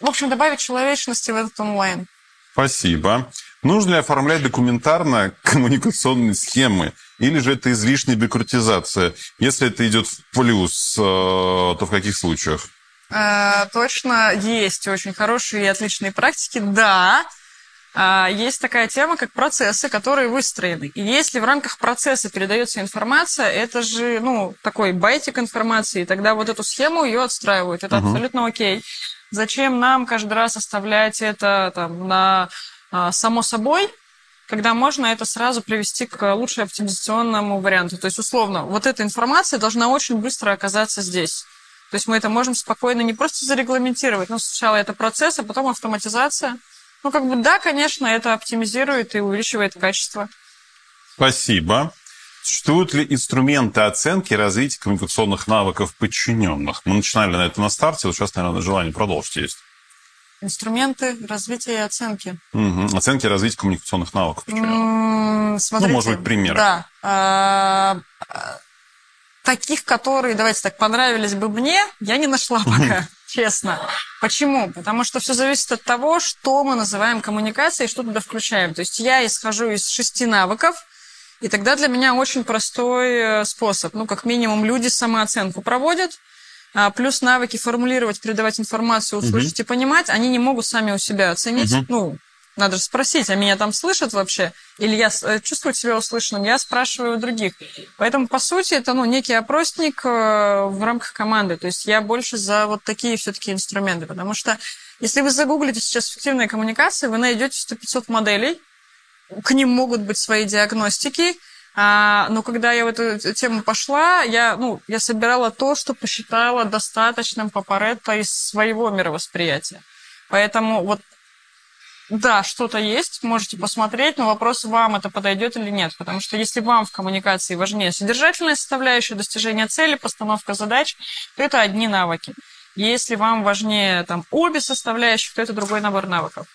В общем, добавить человечности в этот онлайн. Спасибо. Нужно ли оформлять документарно коммуникационные схемы? Или же это излишняя бюрократизация? Если это идет в плюс, э, то в каких случаях? Э, точно есть очень хорошие и отличные практики. Да, а, есть такая тема, как процессы, которые выстроены. И если в рамках процесса передается информация, это же, ну, такой байтик информации, и тогда вот эту схему ее отстраивают. Это абсолютно окей. Зачем нам каждый раз оставлять это там, на а, само собой, когда можно это сразу привести к лучше оптимизационному варианту. То есть, условно, вот эта информация должна очень быстро оказаться здесь. То есть мы это можем спокойно не просто зарегламентировать, но сначала это процесс, а потом автоматизация. Ну, как бы, да, конечно, это оптимизирует и увеличивает качество. Спасибо. Существуют ли инструменты оценки развития коммуникационных навыков подчиненных? Мы начинали на это на старте, вот сейчас, наверное, желание продолжить есть. Инструменты развития и оценки. Мгм. Оценки развития коммуникационных навыков. М, Смотрите, Ну, может быть, примеры. Да. А, а, Таких, которые, давайте так, понравились бы мне, я не нашла пока. честно. Почему? Потому что все зависит от того, что мы называем коммуникацией, что туда включаем. То есть я исхожу из шести навыков, и тогда для меня очень простой э, способ. Ну, как минимум, люди самооценку проводят, а, плюс навыки формулировать, передавать информацию, услышать угу. и понимать, они не могут сами у себя оценить. Угу. Ну, надо же спросить, а меня там слышат вообще? Или я э, чувствую себя услышанным? Я спрашиваю у других. Поэтому, по сути, это ну, некий опросник э, в рамках команды. То есть я больше за вот такие все-таки инструменты. Потому что если вы загуглите сейчас эффективные коммуникации, вы найдете 100-500 моделей, к ним могут быть свои диагностики, а, но когда я в эту тему пошла, я, ну, я собирала то, что посчитала достаточным по Паретто из своего мировосприятия. Поэтому вот да, что-то есть, можете посмотреть, но вопрос, вам это подойдет или нет. Потому что если вам в коммуникации важнее содержательная составляющая, достижение цели, постановка задач, то это одни навыки. Если вам важнее там, обе составляющих, то это другой набор навыков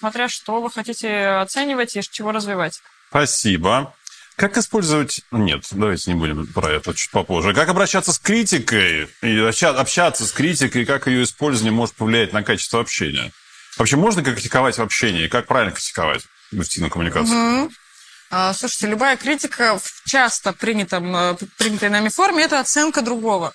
смотря что вы хотите оценивать и чего развивать. Спасибо. Как использовать... Нет, давайте не будем про это чуть попозже. Как обращаться с критикой и общаться с критикой, как ее использование может повлиять на качество общения? Вообще можно критиковать в общении? Как правильно критиковать в эффективной коммуникации? Угу. Слушайте, любая критика в часто принятом, э, принятой нами форме – это оценка другого.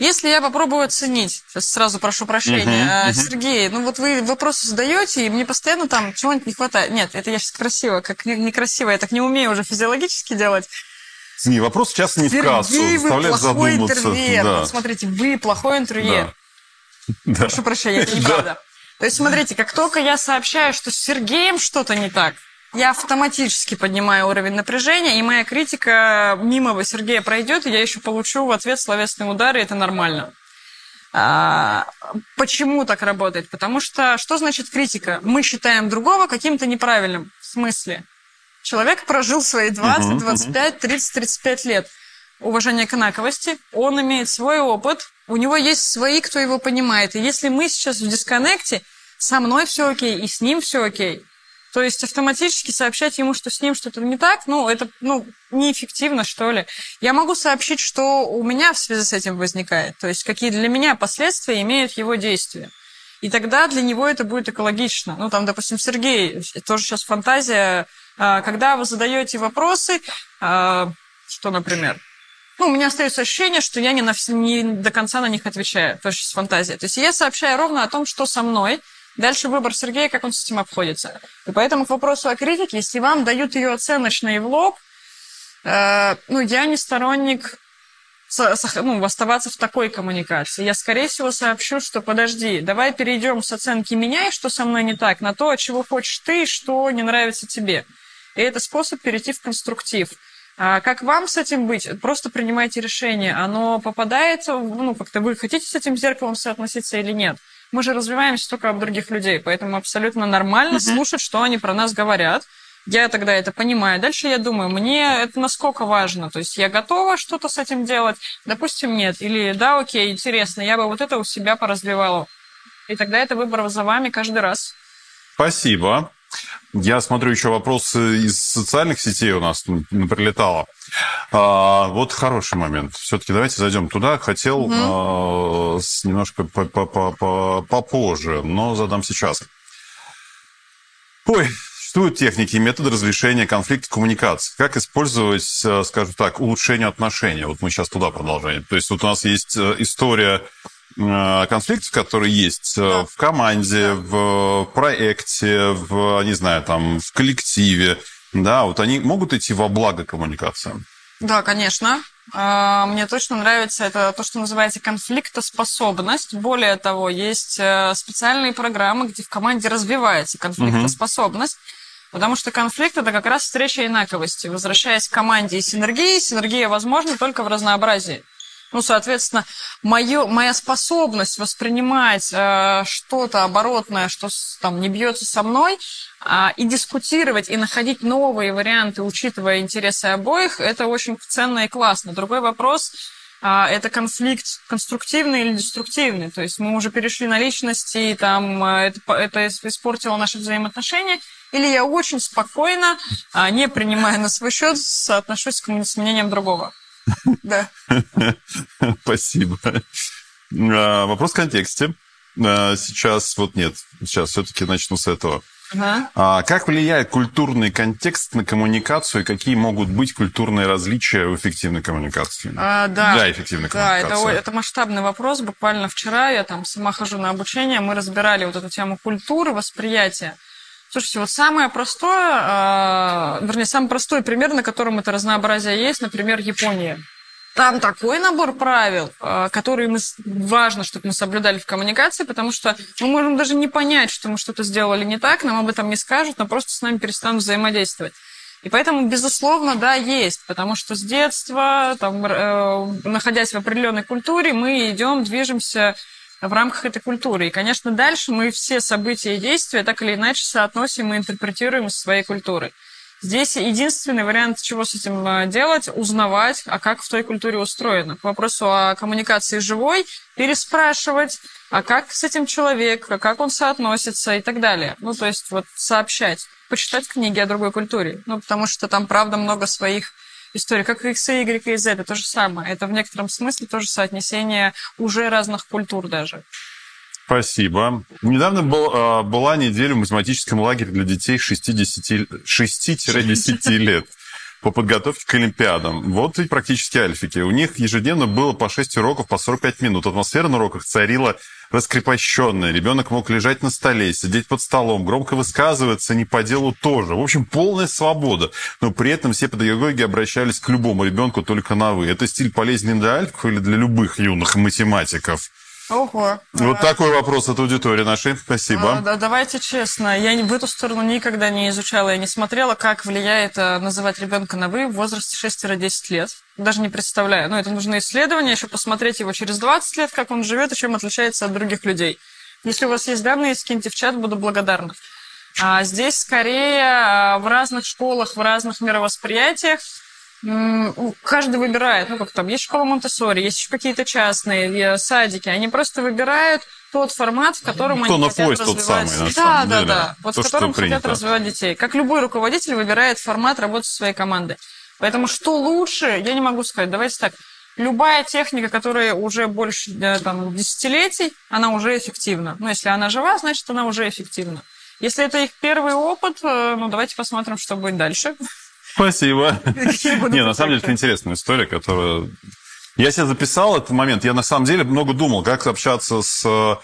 Если я попробую оценить, сейчас сразу прошу прощения, uh-huh, uh-huh. Сергей, ну вот вы вопросы задаете, и мне постоянно там чего-нибудь не хватает. Нет, это я сейчас красиво, как некрасиво, я так не умею уже физиологически делать. Не, вопрос часто не Сергей, в кассу, вы плохой интервьюер. Да. Вот смотрите, вы плохой интервьюер. Да. Прошу прощения, это неправда. То есть, смотрите, как только я сообщаю, что с Сергеем что-то не так, я автоматически поднимаю уровень напряжения, и моя критика мимо Сергея пройдет, и я еще получу в ответ словесный удар, и это нормально. А, почему так работает? Потому что что значит критика? Мы считаем другого каким-то неправильным. В смысле? Человек прожил свои 20, 25, 30, 35 лет. Уважение к инаковости. Он имеет свой опыт. У него есть свои, кто его понимает. И если мы сейчас в дисконнекте, со мной все окей, и с ним все окей, то есть автоматически сообщать ему, что с ним что-то не так, ну, это ну, неэффективно, что ли. Я могу сообщить, что у меня в связи с этим возникает, то есть какие для меня последствия имеют его действия. И тогда для него это будет экологично. Ну, там, допустим, Сергей, тоже сейчас фантазия, а, когда вы задаете вопросы, а, что, например, ну, у меня остается ощущение, что я не, на, не до конца на них отвечаю. Тоже сейчас фантазия. То есть я сообщаю ровно о том, что со мной, Дальше выбор Сергея, как он с этим обходится. И поэтому к вопросу о критике, если вам дают ее оценочно и в лоб, э, ну, я не сторонник ну, оставаться в такой коммуникации. Я, скорее всего, сообщу, что подожди, давай перейдем с оценки меня и что со мной не так, на то, чего хочешь ты что не нравится тебе. И это способ перейти в конструктив. А как вам с этим быть? Просто принимайте решение. Оно попадает, ну, как-то вы хотите с этим зеркалом соотноситься или нет? Мы же развиваемся только об других людей, поэтому абсолютно нормально uh-huh. слушать, что они про нас говорят. Я тогда это понимаю. Дальше я думаю, мне это насколько важно. То есть я готова что-то с этим делать? Допустим, нет. Или да, окей, интересно, я бы вот это у себя поразвивала. И тогда это выбор за вами каждый раз. Спасибо. Я смотрю еще вопросы из социальных сетей у нас прилетало. А, вот хороший момент. Все-таки давайте зайдем туда. Хотел угу. а, немножко попозже, но задам сейчас. Ой, существуют техники и методы разрешения конфликта коммуникации. Как использовать, э, скажем так, улучшение отношений? Вот мы сейчас туда продолжаем. То есть вот у нас есть э, история конфликтов, которые есть э, да. в команде, в проекте, в, не знаю, там, в коллективе, да, вот они могут идти во благо коммуникациям? Да, конечно. А, мне точно нравится это то, что называется конфликтоспособность. Более того, есть э, специальные программы, где в команде развивается конфликтоспособность. Угу. Потому что конфликт это как раз встреча инаковости. Возвращаясь к команде и синергии, синергия возможна только в разнообразии. Ну, соответственно, моё, моя способность воспринимать э, что-то оборотное, что там не бьется со мной, э, и дискутировать, и находить новые варианты, учитывая интересы обоих, это очень ценно и классно. Другой вопрос э, это конфликт конструктивный или деструктивный. То есть мы уже перешли на личности, и там э, это, это испортило наши взаимоотношения. Или я очень спокойно, э, не принимая на свой счет, отношусь к мнениям другого. Да. Спасибо. А, вопрос в контексте. А, сейчас вот нет. Сейчас все-таки начну с этого. Ага. А как влияет культурный контекст на коммуникацию и какие могут быть культурные различия в эффективной коммуникации? А, да. Для эффективной коммуникации. Да, это, это масштабный вопрос. Буквально вчера я там сама хожу на обучение, мы разбирали вот эту тему культуры, восприятия. Слушайте, вот самое простое, э, вернее, самый простой пример, на котором это разнообразие есть, например, Япония. Там такой набор правил, а, которые мы, важно, чтобы мы соблюдали в коммуникации, потому что мы можем даже не понять, что мы что-то сделали не так, нам об этом не скажут, но просто с нами перестанут взаимодействовать. И поэтому, безусловно, да, есть, потому что с детства, там, э, находясь в определенной культуре, мы идем, движемся в рамках этой культуры. И, конечно, дальше мы все события и действия так или иначе соотносим и интерпретируем из своей культуры. Здесь единственный вариант, чего с этим э, делать, узнавать, а как в той культуре устроено. К вопросу о коммуникации живой, переспрашивать, а как с этим человек, а как он соотносится и так далее. Ну, то есть вот сообщать, почитать книги о другой культуре. Ну, потому что там, правда, много своих историй. Как X, Y и Z, это то же самое. Это в некотором смысле тоже соотнесение уже разных культур даже. Спасибо. Недавно был, а, была неделя в математическом лагере для детей 6-10 лет по подготовке к Олимпиадам. Вот и практически альфики. У них ежедневно было по 6 уроков по 45 минут. Атмосфера на уроках царила раскрепощенная. Ребенок мог лежать на столе, сидеть под столом, громко высказываться не по делу тоже. В общем, полная свобода. Но при этом все педагоги обращались к любому ребенку только на «вы». Это стиль полезный для альфиков или для любых юных математиков? Ого. Вот а, такой вопрос от аудитории нашей. Спасибо. А, да, давайте честно, я в эту сторону никогда не изучала, я не смотрела, как влияет а, называть ребенка на «вы» в возрасте 6-10 лет. Даже не представляю. Но это нужно исследование, еще посмотреть его через 20 лет, как он живет и чем отличается от других людей. Если у вас есть данные, скиньте в чат, буду благодарна. А здесь скорее а, в разных школах, в разных мировосприятиях каждый выбирает, ну, как там, есть школа Монтессори, есть еще какие-то частные садики, они просто выбирают тот формат, в котором Кто они на хотят поезд развивать. тот самый, да, да, да. Вот То, в котором хотят принято. развивать детей. Как любой руководитель выбирает формат работы со своей командой. Поэтому что лучше, я не могу сказать. Давайте так. Любая техника, которая уже больше э, там, десятилетий, она уже эффективна. Ну, если она жива, значит, она уже эффективна. Если это их первый опыт, э, ну, давайте посмотрим, что будет дальше. Спасибо. Не, на самом деле, это интересная история, которая... Я себе записал этот момент. Я на самом деле много думал, как общаться с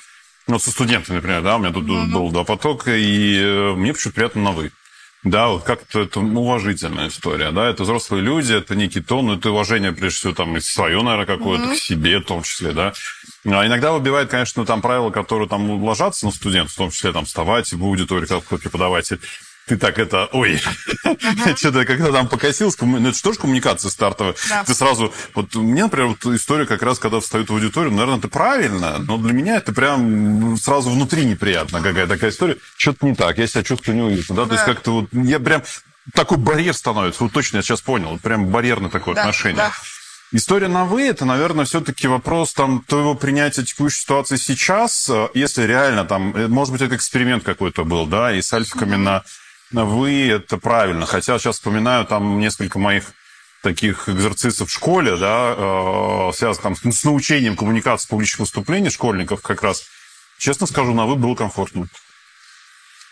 ну, со студентами, например, да, у меня тут mm-hmm. был два потока, и э, мне почему-то приятно на «вы». Да, вот как-то это уважительная история, да, это взрослые люди, это некий тон, это уважение, прежде всего, там, и свое, наверное, какое-то, mm-hmm. к себе в том числе, да. А иногда выбивает, конечно, там правила, которые там ложатся на студентов, в том числе, там, вставать в аудитории, как преподаватель ты так это, ой, uh-huh. что-то когда там покосился, ну это же тоже коммуникация стартовая. Да. Ты сразу, вот мне, например, вот история как раз, когда встают в аудиторию, наверное, это правильно, но для меня это прям сразу внутри неприятно какая такая история. Что-то не так, я себя чувствую неуютно, да, да. то есть как-то вот, я прям, такой барьер становится, вот точно я сейчас понял, прям барьерное такое да, отношение. Да. История на «вы» — это, наверное, все-таки вопрос там, твоего принятия текущей ситуации сейчас, если реально там, э, может быть, это эксперимент какой-то был, да, и с альфиками mm-hmm. на вы, это правильно. Хотя сейчас вспоминаю там несколько моих таких экзорцистов в школе, да, э, связанных там с научением коммуникации публичных выступлений школьников как раз. Честно скажу, на вы был комфортнее.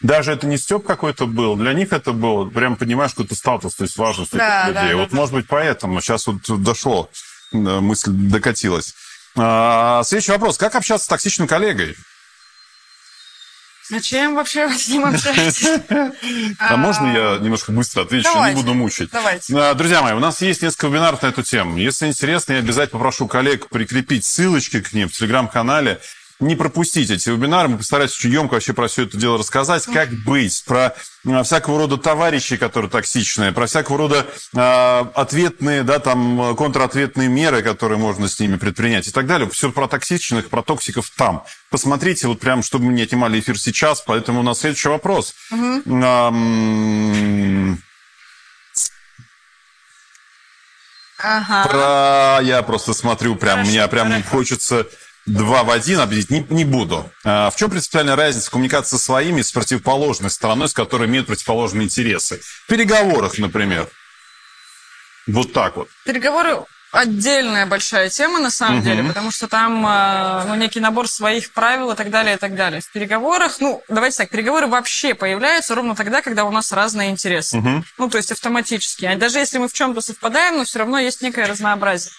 Даже это не степ какой-то был, для них это было, прям понимаешь, какой-то статус, то есть важность да, этих людей. Да, вот, да, может быть, поэтому сейчас вот дошло, э, мысль докатилась. А, следующий вопрос. Как общаться с токсичным коллегой? Зачем вообще вы с ним общаетесь? А можно я немножко быстро отвечу, не буду мучить? Давайте. А, друзья мои, у нас есть несколько вебинаров на эту тему. Если интересно, я обязательно попрошу коллег прикрепить ссылочки к ним в телеграм-канале не пропустить эти вебинары. Мы постараемся очень емко вообще про все это дело рассказать. Как быть, про а, всякого рода товарищей, которые токсичные, про всякого рода э, ответные, да, там, контратветные меры, которые можно с ними предпринять и так далее. Все про токсичных, про токсиков там. Посмотрите, вот прям, чтобы мы не отнимали эфир сейчас, поэтому у нас следующий вопрос. Угу. Ага. Про... Я просто смотрю, прям, хорошо, меня прям хорошо. хочется два в один объединить не, не буду. А в чем принципиальная разница коммуникации со своими с противоположной стороной, с которой имеют противоположные интересы? В переговорах, например. Вот так вот. Переговоры отдельная большая тема на самом угу. деле, потому что там э, ну, некий набор своих правил и так далее, и так далее. В переговорах, ну, давайте так, переговоры вообще появляются ровно тогда, когда у нас разные интересы. Угу. Ну, то есть автоматически. А даже если мы в чем-то совпадаем, но все равно есть некое разнообразие.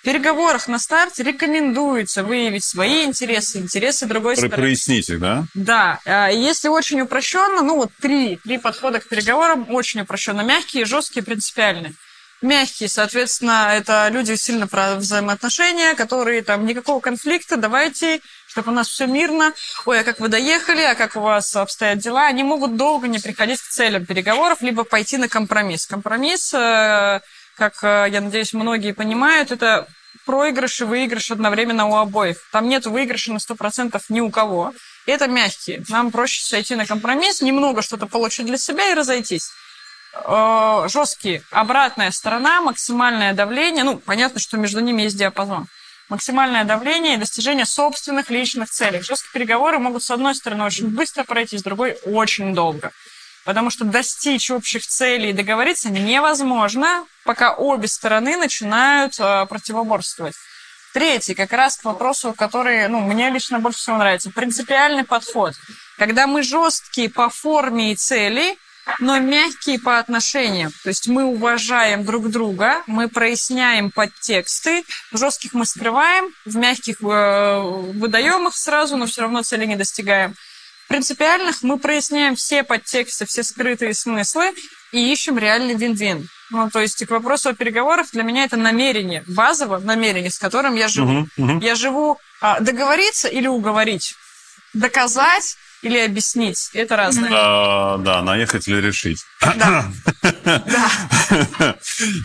В переговорах на старте рекомендуется выявить свои интересы, интересы другой стороны. Прояснить их, да? Да. А если очень упрощенно, ну вот три, три подхода к переговорам очень упрощенно. Мягкие, жесткие, принципиальные. Мягкие, соответственно, это люди сильно про взаимоотношения, которые там никакого конфликта, давайте, чтобы у нас все мирно. Ой, а как вы доехали, а как у вас обстоят дела? Они могут долго не приходить к целям переговоров, либо пойти на компромисс. Компромисс, э, как, э, я надеюсь, многие понимают, это проигрыш и выигрыш одновременно у обоих. Там нет выигрыша на 100% ни у кого. И это мягкие. Нам проще сойти на компромисс, немного что-то получить для себя и разойтись. Э, жесткие. Обратная сторона, максимальное давление. Ну, понятно, что между ними есть диапазон. Максимальное давление и достижение собственных личных целей. Жесткие переговоры могут, с одной стороны, очень быстро пройти, с другой – очень долго. Потому что достичь общих целей и договориться невозможно, пока обе стороны начинают э, противоборствовать. Третий, как раз к вопросу, который ну, мне лично больше всего нравится. Принципиальный подход. Когда мы жесткие по форме и цели – но мягкие по отношениям. То есть мы уважаем друг друга, мы проясняем подтексты, в жестких мы скрываем, в мягких э, выдаем их сразу, но все равно цели не достигаем. Принципиальных мы проясняем все подтексты, все скрытые смыслы и ищем реальный вин-вин. Ну, то есть к вопросу о переговорах для меня это намерение, базовое намерение, с которым я живу. Uh-huh, uh-huh. Я живу а, договориться или уговорить, доказать или объяснить. Это разное. Да, да, наехать или решить. Да.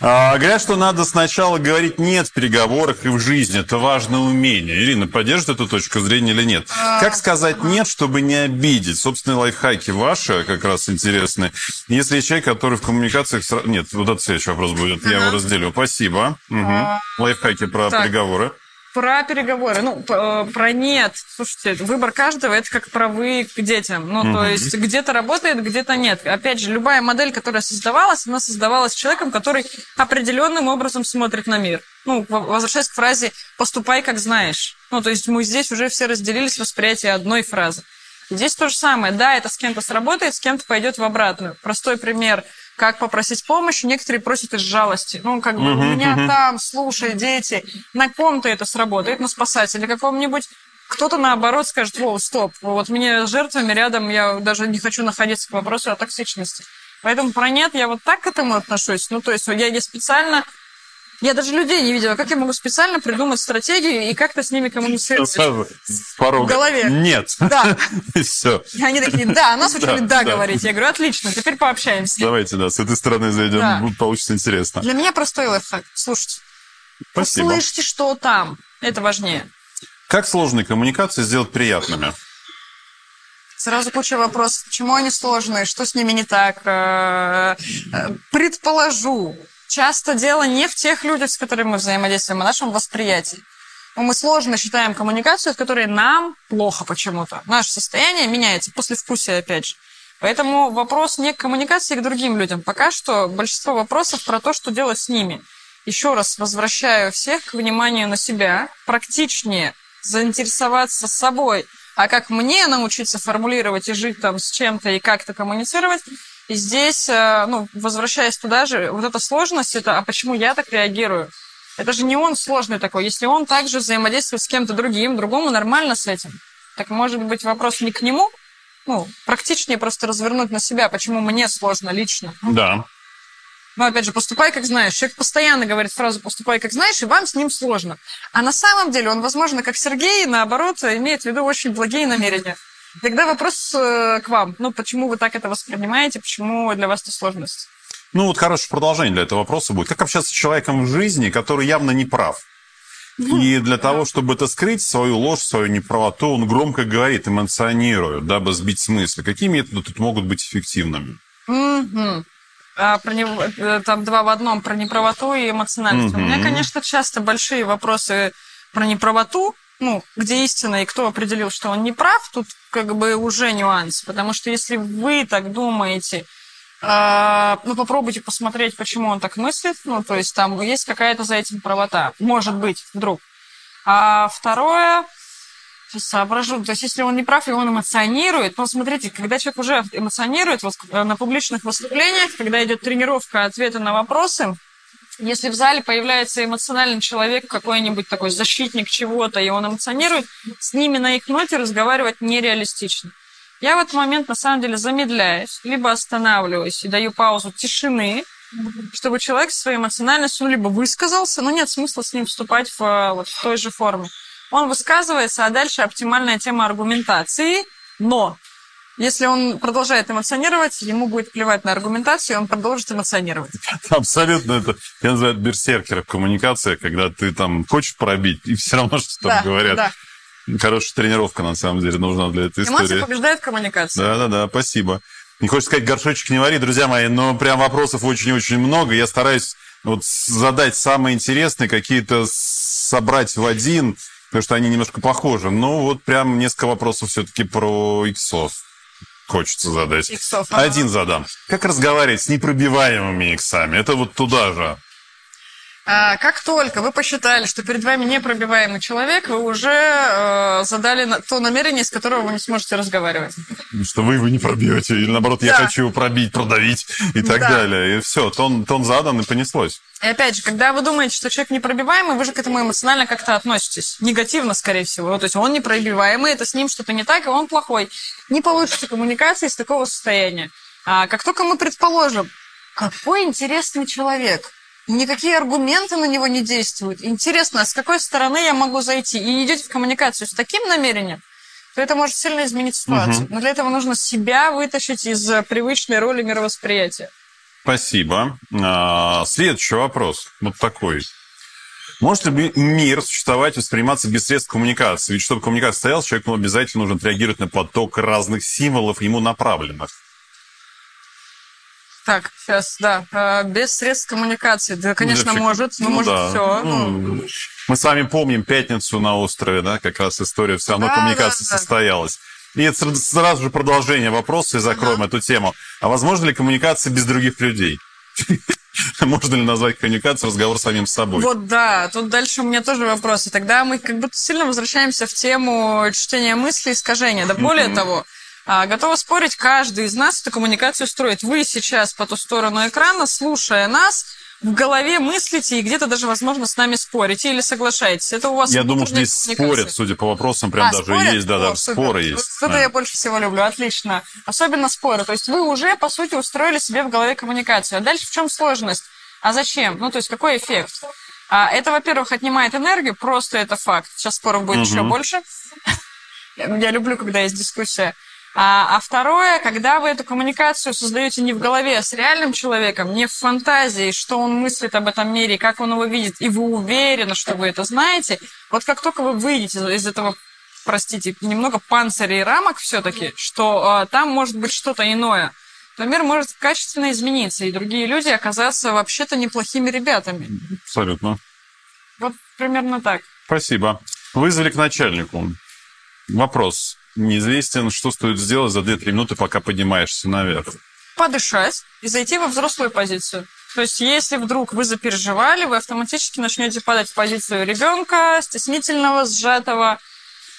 А, говорят, что надо сначала говорить «нет» в переговорах и в жизни. Это важное умение. Ирина, поддержит эту точку зрения или нет? А, как сказать «нет», чтобы не обидеть? Собственные лайфхаки ваши как раз интересны. Если человек, который в коммуникациях... Нет, вот это следующий вопрос будет. Я его разделю. Спасибо. А, лайфхаки про переговоры. Про переговоры. Ну, э, про нет. Слушайте, выбор каждого это как про вы к детям. Ну, то есть где-то работает, где-то нет. Опять же, любая модель, которая создавалась, она создавалась человеком, который определенным образом смотрит на мир. Ну, возвращаясь к фразе «поступай, как знаешь». Ну, то есть мы здесь уже все разделились в восприятии одной фразы. Здесь то же самое. Да, это с кем-то сработает, с кем-то пойдет в обратную. Простой пример – как попросить помощи, некоторые просят из жалости. Ну, как бы, у меня там, слушай, дети, на ком-то это сработает, на спасателе каком-нибудь. Кто-то, наоборот, скажет, воу, стоп, вот мне с жертвами рядом, я даже не хочу находиться к вопросу о токсичности. Поэтому про нет я вот так к этому отношусь. Ну, то есть я, я специально я даже людей не видела. Как я могу специально придумать стратегию и как-то с ними коммуницировать? Порога. В голове. Нет. Да. И все. Они такие, да, нас учили да, да, говорить. Я говорю, отлично, теперь пообщаемся. Давайте, да, с этой стороны зайдем, да. получится интересно. Для меня простой лайфхак. Слушайте. Спасибо. Услышьте, что там. Это важнее. Как сложные коммуникации сделать приятными? Сразу куча вопросов. Почему они сложные? Что с ними не так? Э, э, предположу часто дело не в тех людях, с которыми мы взаимодействуем, а в нашем восприятии. Мы сложно считаем коммуникацию, от которой нам плохо почему-то. Наше состояние меняется после вкуса, опять же. Поэтому вопрос не к коммуникации, а к другим людям. Пока что большинство вопросов про то, что делать с ними. Еще раз возвращаю всех к вниманию на себя. Практичнее заинтересоваться собой, а как мне научиться формулировать и жить там с чем-то и как-то коммуницировать, и здесь, э, ну, возвращаясь туда же, вот эта сложность, это, а почему я так реагирую? Это же не он сложный такой. Если он также взаимодействует с кем-то другим, другому нормально с этим. Так может быть вопрос не к нему? Ну, практичнее просто развернуть на себя, почему мне сложно лично. Да. Но опять же, поступай как знаешь. Человек постоянно говорит фразу «поступай как знаешь», и вам с ним сложно. А на самом деле он, возможно, как Сергей, наоборот, имеет в виду очень благие намерения. Тогда вопрос э, к вам. Ну, почему вы так это воспринимаете? Почему для вас это сложность? Ну, вот хорошее продолжение для этого вопроса будет. Как общаться с человеком в жизни, который явно не прав? Ну, и для того, чтобы это скрыть, свою ложь, свою неправоту, он громко говорит, эмоционирует, дабы сбить с мысли. Какие методы тут могут быть эффективными? Угу. А, про не... Э, там два в одном, про неправоту и эмоциональность. Угу. У меня, конечно, часто большие вопросы про неправоту, ну, где истина и кто определил, что он не прав, тут как бы уже нюанс. Потому что если вы так думаете, А, ну, попробуйте посмотреть, почему он так мыслит. Ну, то есть там есть какая-то за этим правота. Может быть, вдруг. А второе, соображу, то есть если он не прав и он эмоционирует, ну, смотрите, когда человек уже эмоционирует э, на публичных выступлениях, когда идет тренировка ответа на вопросы, если в зале появляется эмоциональный человек, какой-нибудь такой защитник чего-то, и он эмоционирует, с ними на их ноте разговаривать нереалистично. Я в этот момент на самом деле замедляюсь, либо останавливаюсь и даю паузу тишины, чтобы человек своей эмоциональностью либо высказался, но нет смысла с ним вступать в, вот, в той же форме. Он высказывается, а дальше оптимальная тема аргументации, но если он продолжает эмоционировать, ему будет плевать на аргументацию, и он продолжит эмоционировать. Абсолютно это, я называю берсеркера коммуникация, когда ты там хочешь пробить, и все равно что-то да, говорят. Да. Хорошая тренировка, на самом деле, нужна для этой Эмоции истории. побеждает коммуникация. Да-да-да, спасибо. Не хочется сказать, горшочек не вари, друзья мои, но прям вопросов очень-очень много. Я стараюсь вот задать самые интересные, какие-то собрать в один, потому что они немножко похожи. Ну, вот прям несколько вопросов все-таки про иксов хочется задать. Иксов, ага. Один задам. Как разговаривать с непробиваемыми иксами? Это вот туда же. А, как только вы посчитали, что перед вами непробиваемый человек, вы уже э, задали то намерение, с которого вы не сможете разговаривать. Что вы его не пробьете, или наоборот, да. я хочу его пробить, продавить и так да. далее. И все, тон, тон задан и понеслось. И опять же, когда вы думаете, что человек непробиваемый, вы же к этому эмоционально как-то относитесь. Негативно, скорее всего. То есть он непробиваемый, это с ним что-то не так, и он плохой. Не получится коммуникации из такого состояния. А как только мы предположим, какой интересный человек, никакие аргументы на него не действуют. Интересно, а с какой стороны я могу зайти? И идете в коммуникацию с таким намерением, то это может сильно изменить ситуацию. Угу. Но для этого нужно себя вытащить из привычной роли мировосприятия. Спасибо. А, следующий вопрос. Вот такой. Может ли мир существовать, восприниматься без средств коммуникации? Ведь чтобы коммуникация состоялась, человеку обязательно нужно отреагировать на поток разных символов ему направленных. Так, сейчас, да. А, без средств коммуникации. Да, конечно, ну, может. Ну, может, да. все. Ну. Мы с вами помним пятницу на острове, да, как раз история, все равно да, коммуникация да, да. состоялась. И сразу же продолжение вопроса, и закроем ага. эту тему. А возможно ли коммуникация без других людей? Можно ли назвать коммуникацию разговор с самим собой? Вот да, тут дальше у меня тоже вопросы. Тогда мы как будто сильно возвращаемся в тему чтения мыслей и искажения. Да более того, готова спорить, каждый из нас эту коммуникацию строит. Вы сейчас по ту сторону экрана, слушая нас, в голове мыслите и где-то даже, возможно, с нами спорите или соглашаетесь. Это у вас Я думаю, что здесь спорят, судя по вопросам, прям а, даже спорят? есть, да, О, да, супер. споры есть. Вот это а. я больше всего люблю, отлично. Особенно споры. То есть вы уже, по сути, устроили себе в голове коммуникацию. А дальше в чем сложность? А зачем? Ну, то есть какой эффект? А, это, во-первых, отнимает энергию, просто это факт. Сейчас споров будет угу. еще больше. Я люблю, когда есть дискуссия. А, а второе, когда вы эту коммуникацию создаете не в голове, а с реальным человеком, не в фантазии, что он мыслит об этом мире, как он его видит, и вы уверены, что вы это знаете, вот как только вы выйдете из этого простите, немного панциря и рамок все-таки, что э, там может быть что-то иное, то мир может качественно измениться, и другие люди оказаться вообще-то неплохими ребятами. Абсолютно. Вот примерно так. Спасибо. Вызвали к начальнику. Вопрос неизвестен, что стоит сделать за 2-3 минуты, пока поднимаешься наверх. Подышать и зайти во взрослую позицию. То есть, если вдруг вы запереживали, вы автоматически начнете падать в позицию ребенка, стеснительного, сжатого,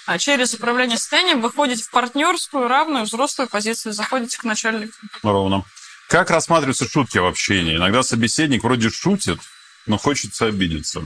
а через управление состоянием выходите в партнерскую, равную, взрослую позицию, заходите к начальнику. Ровно. Как рассматриваются шутки в общении? Иногда собеседник вроде шутит, но хочется обидеться.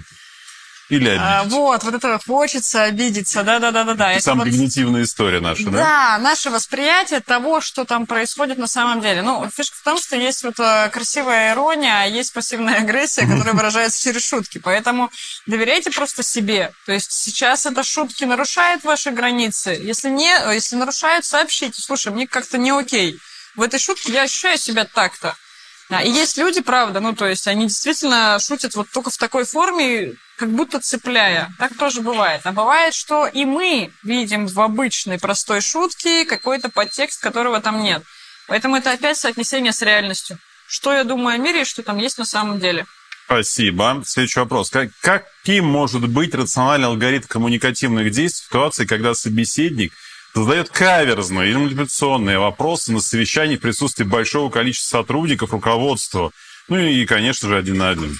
Или обидеть. А, вот, вот это хочется обидеться, да-да-да-да. Это самая вот... когнитивная история наша, да? Да, наше восприятие того, что там происходит на самом деле. Ну, фишка в том, что есть вот э, красивая ирония, а есть пассивная агрессия, которая выражается через шутки. Поэтому доверяйте просто себе. То есть сейчас это шутки нарушают ваши границы. Если не, если нарушают, сообщите. Слушай, мне как-то не окей. В этой шутке я ощущаю себя так-то. И есть люди, правда, ну, то есть они действительно шутят вот только в такой форме, как будто цепляя. Так тоже бывает. А бывает, что и мы видим в обычной простой шутке какой-то подтекст, которого там нет. Поэтому это опять соотнесение с реальностью. Что я думаю о мире и что там есть на самом деле. Спасибо. Следующий вопрос. Как, каким может быть рациональный алгоритм коммуникативных действий в ситуации, когда собеседник задает каверзные или манипуляционные вопросы на совещании в присутствии большого количества сотрудников, руководства. Ну и, конечно же, один на один.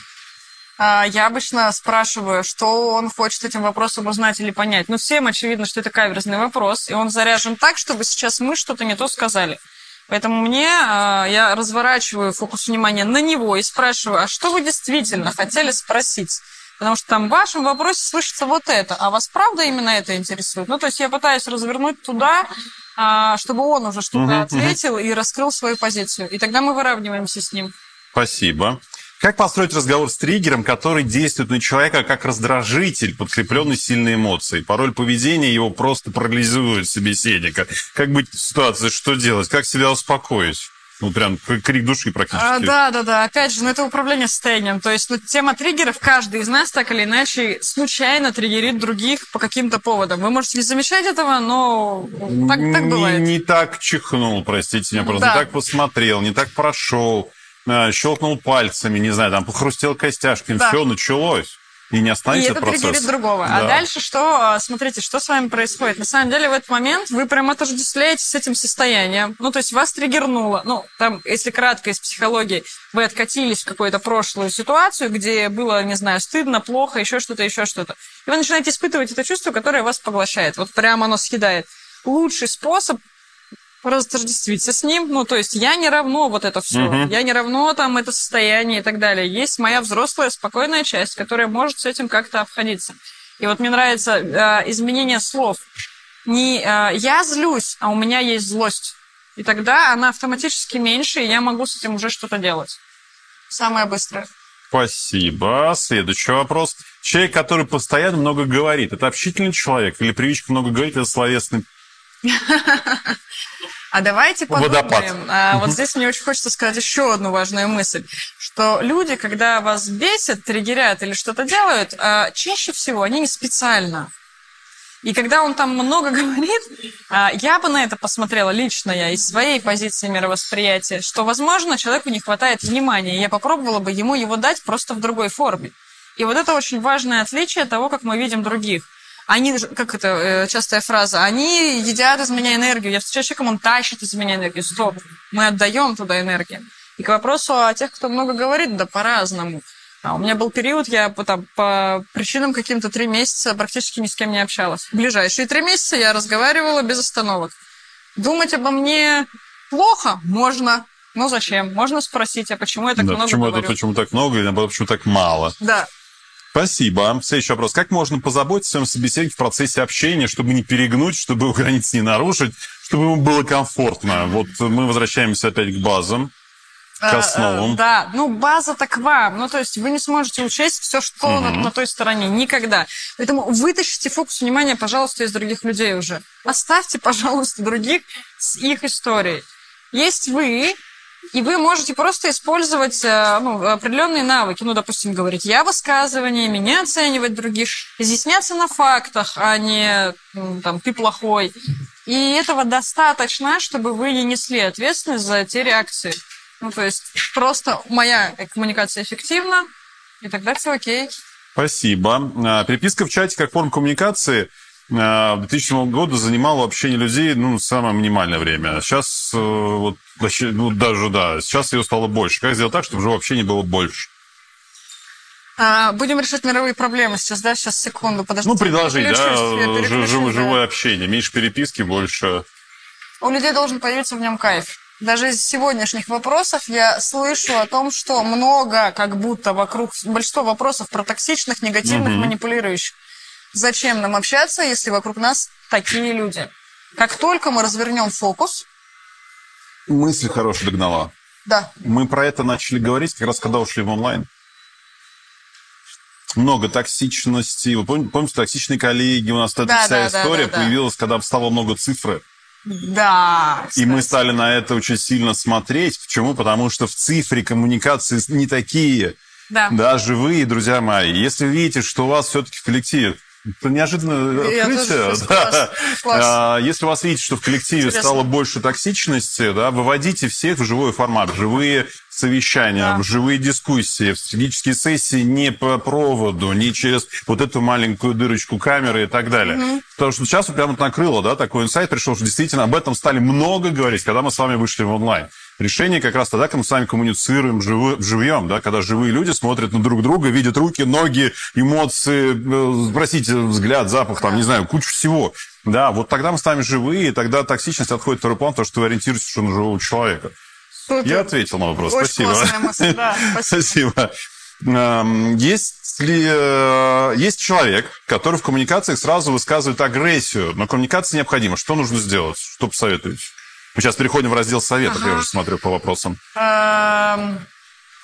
А, я обычно спрашиваю, что он хочет этим вопросом узнать или понять. Ну, всем очевидно, что это каверзный вопрос, и он заряжен так, чтобы сейчас мы что-то не то сказали. Поэтому мне, а, я разворачиваю фокус внимания на него и спрашиваю, а что вы действительно хотели спросить? Потому что там в вашем вопросе слышится вот это, а вас правда именно это интересует? Ну, то есть я пытаюсь развернуть туда, а, чтобы он уже что-то угу, ответил угу. и раскрыл свою позицию. И тогда мы выравниваемся с ним. Спасибо. Как построить разговор с триггером, который действует на человека как раздражитель, подкрепленный сильной эмоцией? Пороль поведения его просто парализует собеседника. Как быть в ситуации, что делать? Как себя успокоить? Ну, прям крик души практически. А, да, да, да. Опять же, ну, это управление состоянием. То есть, ну, тема триггеров, каждый из нас так или иначе случайно триггерит других по каким-то поводам. Вы можете не замечать этого, но так, так бывает. Не, не так чихнул, простите меня, просто да. не так посмотрел, не так прошел щелкнул пальцами, не знаю, там похрустел костяшками, да. все началось. И не останется И это процесс. другого. А да. А дальше что? Смотрите, что с вами происходит. На самом деле в этот момент вы прямо отождествляете с этим состоянием. Ну, то есть вас триггернуло. Ну, там, если кратко из психологии, вы откатились в какую-то прошлую ситуацию, где было, не знаю, стыдно, плохо, еще что-то, еще что-то. И вы начинаете испытывать это чувство, которое вас поглощает. Вот прямо оно съедает. Лучший способ разотождествиться с ним. Ну, то есть я не равно вот это все. Угу. Я не равно там это состояние и так далее. Есть моя взрослая, спокойная часть, которая может с этим как-то обходиться. И вот мне нравится э, изменение слов. Не э, я злюсь, а у меня есть злость. И тогда она автоматически меньше, и я могу с этим уже что-то делать. Самое быстрое. Спасибо. Следующий вопрос. Человек, который постоянно много говорит, это общительный человек или привычка много говорить, это словесный а давайте подумаем. А, вот здесь мне очень хочется сказать еще одну важную мысль, что люди, когда вас бесят, триггерят или что-то делают, а, чаще всего они не специально. И когда он там много говорит, а, я бы на это посмотрела лично я из своей позиции мировосприятия, что, возможно, человеку не хватает внимания, я попробовала бы ему его дать просто в другой форме. И вот это очень важное отличие того, как мы видим других они, как это э, частая фраза, они едят из меня энергию. Я встречаюсь с человеком, он тащит из меня энергию. Стоп, мы отдаем туда энергию. И к вопросу о тех, кто много говорит, да по-разному. А у меня был период, я там, по причинам каким-то три месяца практически ни с кем не общалась. В ближайшие три месяца я разговаривала без остановок. Думать обо мне плохо можно, но зачем? Можно спросить, а почему я так да, много почему говорю? Это, почему так много, или наоборот, почему так мало? Да. Спасибо. Следующий вопрос. Как можно позаботиться о своем собеседнике в процессе общения, чтобы не перегнуть, чтобы его границы не нарушить, чтобы ему было комфортно? Вот мы возвращаемся опять к базам к а, основам. А, да, ну база-то к вам. Ну, то есть вы не сможете учесть все, что угу. на, на той стороне. Никогда. Поэтому вытащите фокус внимания, пожалуйста, из других людей уже. Оставьте, пожалуйста, других с их историей. Есть вы, и вы можете просто использовать э, ну, определенные навыки. Ну, допустим, говорить я высказывание, меня оценивать других, изъясняться на фактах, а не там, ты плохой. И этого достаточно, чтобы вы не несли ответственность за те реакции. Ну, то есть просто моя коммуникация эффективна, и тогда все окей. Спасибо. А, переписка в чате как форма коммуникации – в 2007 году занимало общение людей ну, самое минимальное время. Сейчас э, вот, ну, даже, да, сейчас ее стало больше. Как сделать так, чтобы живого общения было больше? А, будем решать мировые проблемы сейчас, да? Сейчас, секунду, подождите. Ну, предложить, да, жив, живое общение. Меньше переписки, больше... У людей должен появиться в нем кайф. Даже из сегодняшних вопросов я слышу о том, что много, как будто вокруг, большинство вопросов про токсичных, негативных, угу. манипулирующих. Зачем нам общаться, если вокруг нас такие люди? Как только мы развернем фокус... Мысль хорошая догнала. Да. Мы про это начали говорить, как раз когда ушли в онлайн. Много токсичности. Вы помните, помните токсичные коллеги? У нас эта да, вся да, история да, да, появилась, когда стало много цифры. Да. И мы стали на это очень сильно смотреть. Почему? Потому что в цифре коммуникации не такие. Да. Да, живые, друзья мои. Если видите, что у вас все-таки в коллективе это неожиданное открытие. Да. Класс. А, если у вас видите, что в коллективе Интересно. стало больше токсичности, да, выводите всех в живой формат. Живые совещания, да. в живые дискуссии, в стратегические сессии не по проводу, не через вот эту маленькую дырочку камеры и так далее. Угу. Потому что сейчас прямо накрыло, да, такой инсайт пришел, что действительно об этом стали много говорить, когда мы с вами вышли в онлайн решение как раз тогда, когда мы с вами коммуницируем живы, живьем, да, когда живые люди смотрят на друг друга, видят руки, ноги, эмоции, э, простите, взгляд, запах, там, не знаю, кучу всего. Да, вот тогда мы с вами живые, и тогда токсичность отходит в второй план, потому что вы ориентируетесь на живого человека. Супер. Я ответил на вопрос. Очень спасибо. Мысль, да, спасибо. спасибо. Есть ли э, есть человек, который в коммуникациях сразу высказывает агрессию, но коммуникация необходима. Что нужно сделать? Что посоветуете? Мы сейчас переходим в раздел советов, ага. я уже смотрю по вопросам. Эм,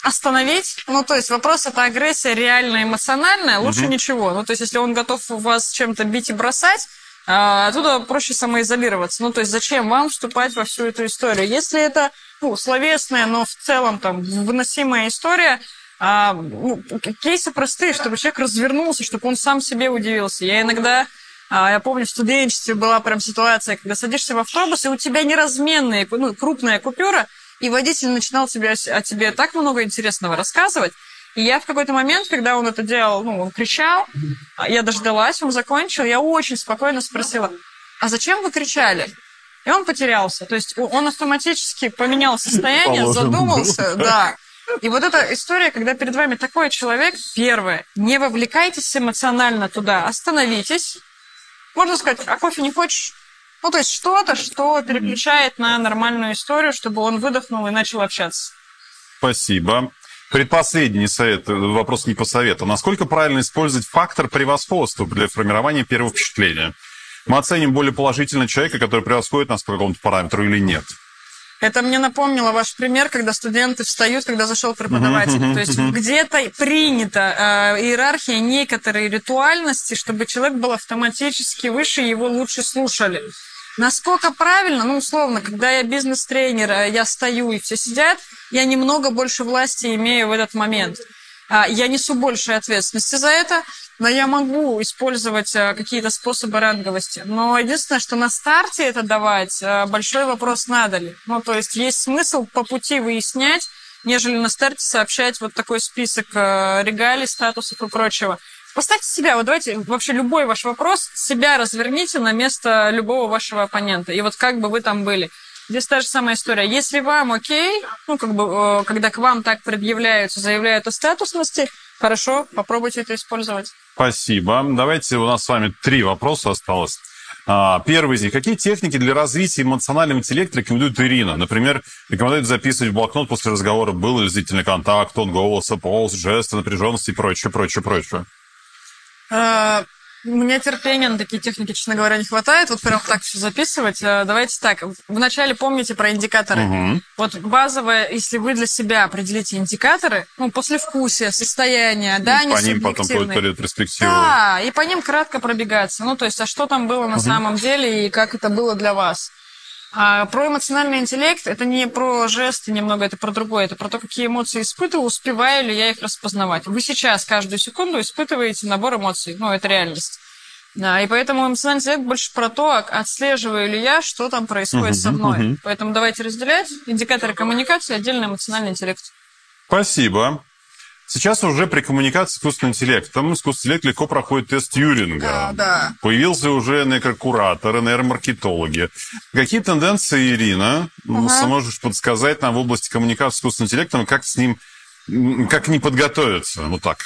остановить. Ну, то есть вопрос это агрессия реально эмоциональная, лучше угу. ничего. Ну, то есть если он готов вас чем-то бить и бросать, а, оттуда проще самоизолироваться. Ну, то есть зачем вам вступать во всю эту историю? Если это ну, словесная, но в целом там выносимая история, а, ну, кейсы простые, чтобы человек развернулся, чтобы он сам себе удивился. Я иногда я помню, в студенчестве была прям ситуация, когда садишься в автобус, и у тебя неразменная, ну, крупная купюра, и водитель начинал тебе, о тебе так много интересного рассказывать. И я в какой-то момент, когда он это делал, ну, он кричал, я дождалась, он закончил, я очень спокойно спросила, а зачем вы кричали? И он потерялся. То есть он автоматически поменял состояние, Положим. задумался, да. И вот эта история, когда перед вами такой человек, первое, не вовлекайтесь эмоционально туда, остановитесь, можно сказать, а кофе не хочешь? Ну, то есть что-то, что переключает на нормальную историю, чтобы он выдохнул и начал общаться. Спасибо. Предпоследний совет, вопрос не по совету. Насколько правильно использовать фактор превосходства для формирования первого впечатления? Мы оценим более положительно человека, который превосходит нас по какому-то параметру или нет. Это мне напомнило ваш пример, когда студенты встают, когда зашел преподаватель. То есть где-то принята э, иерархия некоторой ритуальности, чтобы человек был автоматически выше, его лучше слушали. Насколько правильно, ну, условно, когда я бизнес-тренер, э, я стою и все сидят, я немного больше власти имею в этот момент. А, я несу большей ответственности за это, но я могу использовать э, какие-то способы ранговости. Но единственное, что на старте это давать, э, большой вопрос, надо ли. Ну, то есть есть смысл по пути выяснять, нежели на старте сообщать вот такой список э, регалий, статусов и прочего. Поставьте себя, вот давайте вообще любой ваш вопрос, себя разверните на место любого вашего оппонента. И вот как бы вы там были. Здесь та же самая история. Если вам окей, ну, как бы, когда к вам так предъявляются, заявляют о статусности, хорошо, попробуйте это использовать. Спасибо. Давайте, у нас с вами три вопроса осталось. А, первый из них. Какие техники для развития эмоционального интеллекта рекомендует Ирина? Например, рекомендует записывать в блокнот после разговора, был ли зрительный контакт, тон голоса, полз, жесты, напряженность и прочее, прочее, прочее. У меня терпения на такие техники, честно говоря, не хватает. Вот прям так все записывать. Э, давайте так. Вначале помните про индикаторы. Угу. Вот базовое, если вы для себя определите индикаторы, ну, после вкусия, состояния, да, они По ним потом какую-то ретроспективу. Да, и по ним кратко пробегаться. Ну, то есть, а что там было на угу. самом деле и как это было для вас. А про эмоциональный интеллект это не про жесты немного, это про другое. Это про то, какие эмоции испытываю, успеваю ли я их распознавать. Вы сейчас каждую секунду испытываете набор эмоций. Ну, это реальность. Да, и поэтому эмоциональный интеллект больше про то, отслеживаю ли я, что там происходит uh-huh, со мной. Uh-huh. Поэтому давайте разделять. Индикаторы коммуникации, отдельно эмоциональный интеллект. Спасибо. Сейчас уже при коммуникации искусственного интеллекта. Там искусственный интеллект легко проходит тест Тьюринга. А, да. Появился уже нейрокураторы, нейромаркетологи. Какие тенденции, Ирина, ага. сможешь подсказать нам в области коммуникации с искусственным интеллектом, как с ним, как не подготовиться? Вот так.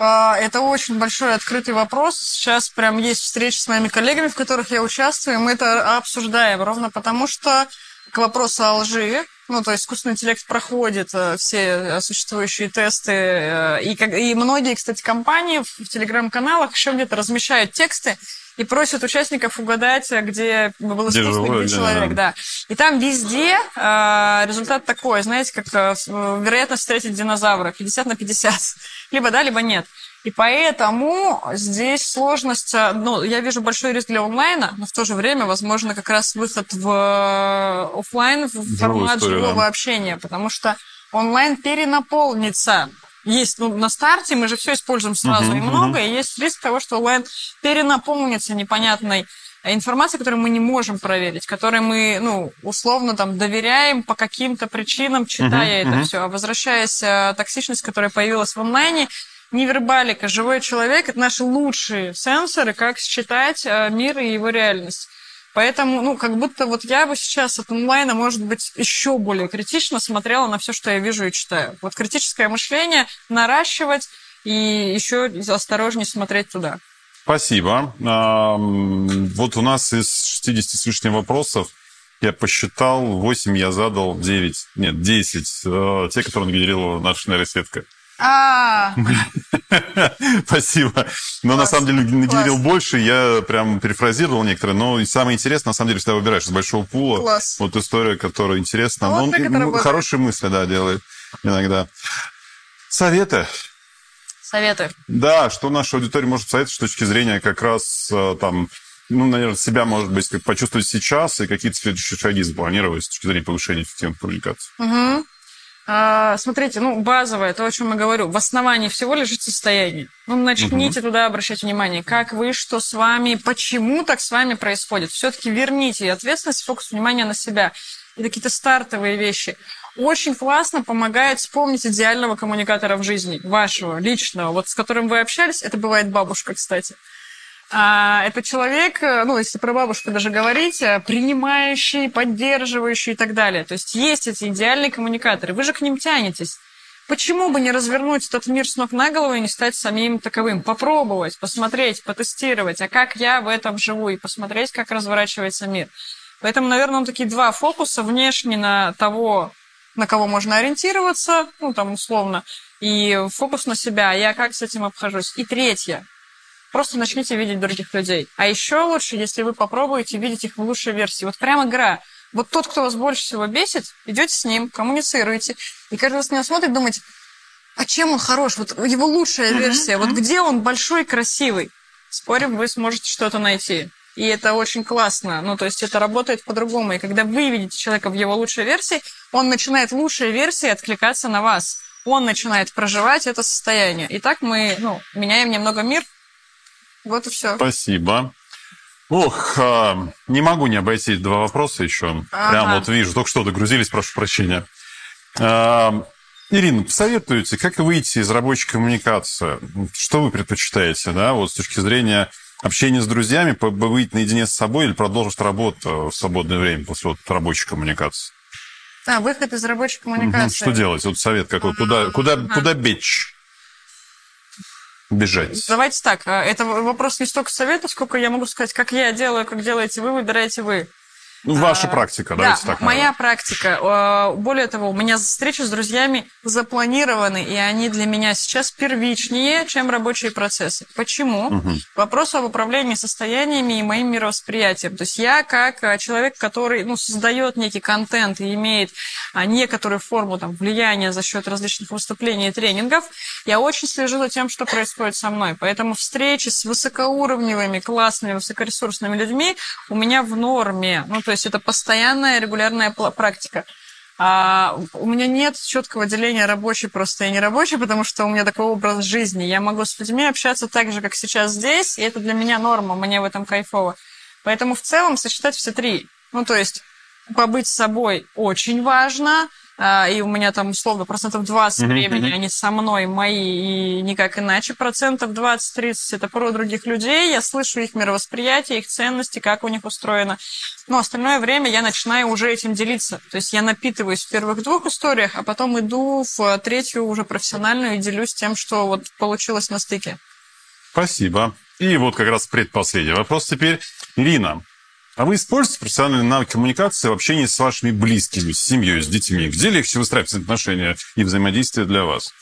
А, это очень большой открытый вопрос. Сейчас прям есть встречи с моими коллегами, в которых я участвую, и мы это обсуждаем, ровно потому что к вопросу о лжи ну, то есть искусственный интеллект проходит э, все э, существующие тесты. Э, и, как, и многие, кстати, компании в, телеграм-каналах еще где-то размещают тексты и просят участников угадать, где был искусственный где человек. Да. И там везде э, результат такой, знаете, как э, вероятность встретить динозавра 50 на 50. Либо да, либо нет. И поэтому здесь сложность, э, ну, я вижу большой риск для онлайна, но в то же время, возможно, как раз выход в э, офлайн, в формат историю, живого да. общения, потому что онлайн перенаполнится. Есть, ну, на старте мы же все используем сразу uh-huh, и много, uh-huh. и есть риск того, что онлайн перенаполнится непонятной информация, которую мы не можем проверить, которой мы, ну, условно там доверяем по каким-то причинам, читая uh-huh, это uh-huh. все. А возвращаясь э, токсичность, которая появилась в онлайне, невербалика, живой человек – это наши лучшие сенсоры, как считать э, мир и его реальность. Поэтому, ну, как будто вот я бы сейчас от онлайна, может быть, еще более критично смотрела на все, что я вижу и читаю. Вот критическое мышление наращивать и еще осторожнее смотреть туда. Спасибо. Вот у нас из 60 с лишним вопросов я посчитал, 8 я задал, 9, нет, 10, э, те, которые нагенерила наша нейросетка. А. Спасибо. Но на самом деле нагенерил больше, я прям перефразировал некоторые. Но самое интересное, на самом деле, всегда выбираешь из большого пула. Вот история, которая интересна. Ну, хорошие мысли, да, делает иногда. Советы. Советы. Да, что наша аудитория может советовать с точки зрения как раз э, там ну, наверное, себя, может быть, как почувствовать сейчас и какие-то следующие шаги запланировать с точки зрения повышения эффективности коммуникации. Угу. А, смотрите, ну, базовое, то, о чем я говорю, в основании всего лежит состояние. Ну, начните угу. туда обращать внимание, как вы, что с вами, почему так с вами происходит. Все-таки верните ответственность, фокус внимания на себя. Это какие-то стартовые вещи. Очень классно помогает вспомнить идеального коммуникатора в жизни, вашего, личного, вот с которым вы общались. Это бывает бабушка, кстати. А, это человек, э, ну, если про бабушку даже говорить, э, принимающий, поддерживающий и так далее. То есть есть эти идеальные коммуникаторы, вы же к ним тянетесь. Почему бы не развернуть этот мир с ног на голову и не стать самим таковым? Попробовать, посмотреть, потестировать, а как я в этом живу, и посмотреть, как разворачивается мир. Поэтому, наверное, он такие два фокуса. Внешне на того, на кого можно ориентироваться, ну, там, условно, и фокус на себя, я как с этим обхожусь. И третье, просто начните видеть других людей. А еще лучше, если вы попробуете видеть их в лучшей версии. Вот прям игра. Вот тот, кто вас больше всего бесит, идете с ним, коммуницируете. И каждый раз на него смотрит, думаете, а чем он хорош? Вот его лучшая версия. Вот где он большой, красивый? Спорим, вы сможете что-то найти. И это очень классно. Ну, то есть это работает по-другому. И когда вы видите человека в его лучшей версии, он начинает лучшей версии откликаться на вас. Он начинает проживать это состояние. И так мы ну, меняем немного мир, вот и все. Спасибо. Ох, а, не могу не обойти два вопроса еще. Ага. Прям вот вижу, только что догрузились, прошу прощения. А, Ирина, посоветуете, как выйти из рабочей коммуникации? Что вы предпочитаете, да, вот с точки зрения общения с друзьями, выйти наедине с собой или продолжить работу в свободное время после вот рабочей коммуникации? А, выход из рабочей коммуникации. Что делать? Вот совет какой. Куда, куда, куда бечь? Бежать? Давайте так. А, это вопрос не столько совета, сколько я могу сказать, как я делаю, как делаете вы, выбираете вы. Ну, ваша а, практика, да, так. моя наверное. практика. А, более того, у меня встречи с друзьями запланированы, и они для меня сейчас первичнее, чем рабочие процессы. Почему? Угу. Вопрос об управлении состояниями и моим мировосприятием. То есть я как а, человек, который ну, создает некий контент и имеет некоторую форму там, влияния за счет различных выступлений и тренингов, я очень слежу за тем, что происходит со мной. Поэтому встречи с высокоуровневыми, классными, высокоресурсными людьми у меня в норме. Ну, то есть это постоянная регулярная практика. А у меня нет четкого деления рабочий просто и нерабочий, потому что у меня такой образ жизни. Я могу с людьми общаться так же, как сейчас здесь, и это для меня норма, мне в этом кайфово. Поэтому в целом сочетать все три. Ну, то есть побыть собой очень важно, и у меня там условно процентов 20 времени, они со мной, мои, и никак иначе. Процентов 20-30 это про других людей, я слышу их мировосприятие, их ценности, как у них устроено. Но остальное время я начинаю уже этим делиться. То есть я напитываюсь в первых двух историях, а потом иду в третью уже профессиональную и делюсь тем, что вот получилось на стыке. Спасибо. И вот как раз предпоследний вопрос теперь. Ирина, а вы используете профессиональные навыки коммуникации в общении с вашими близкими, с семьей, с детьми? Где легче выстраивать отношения и взаимодействие для вас?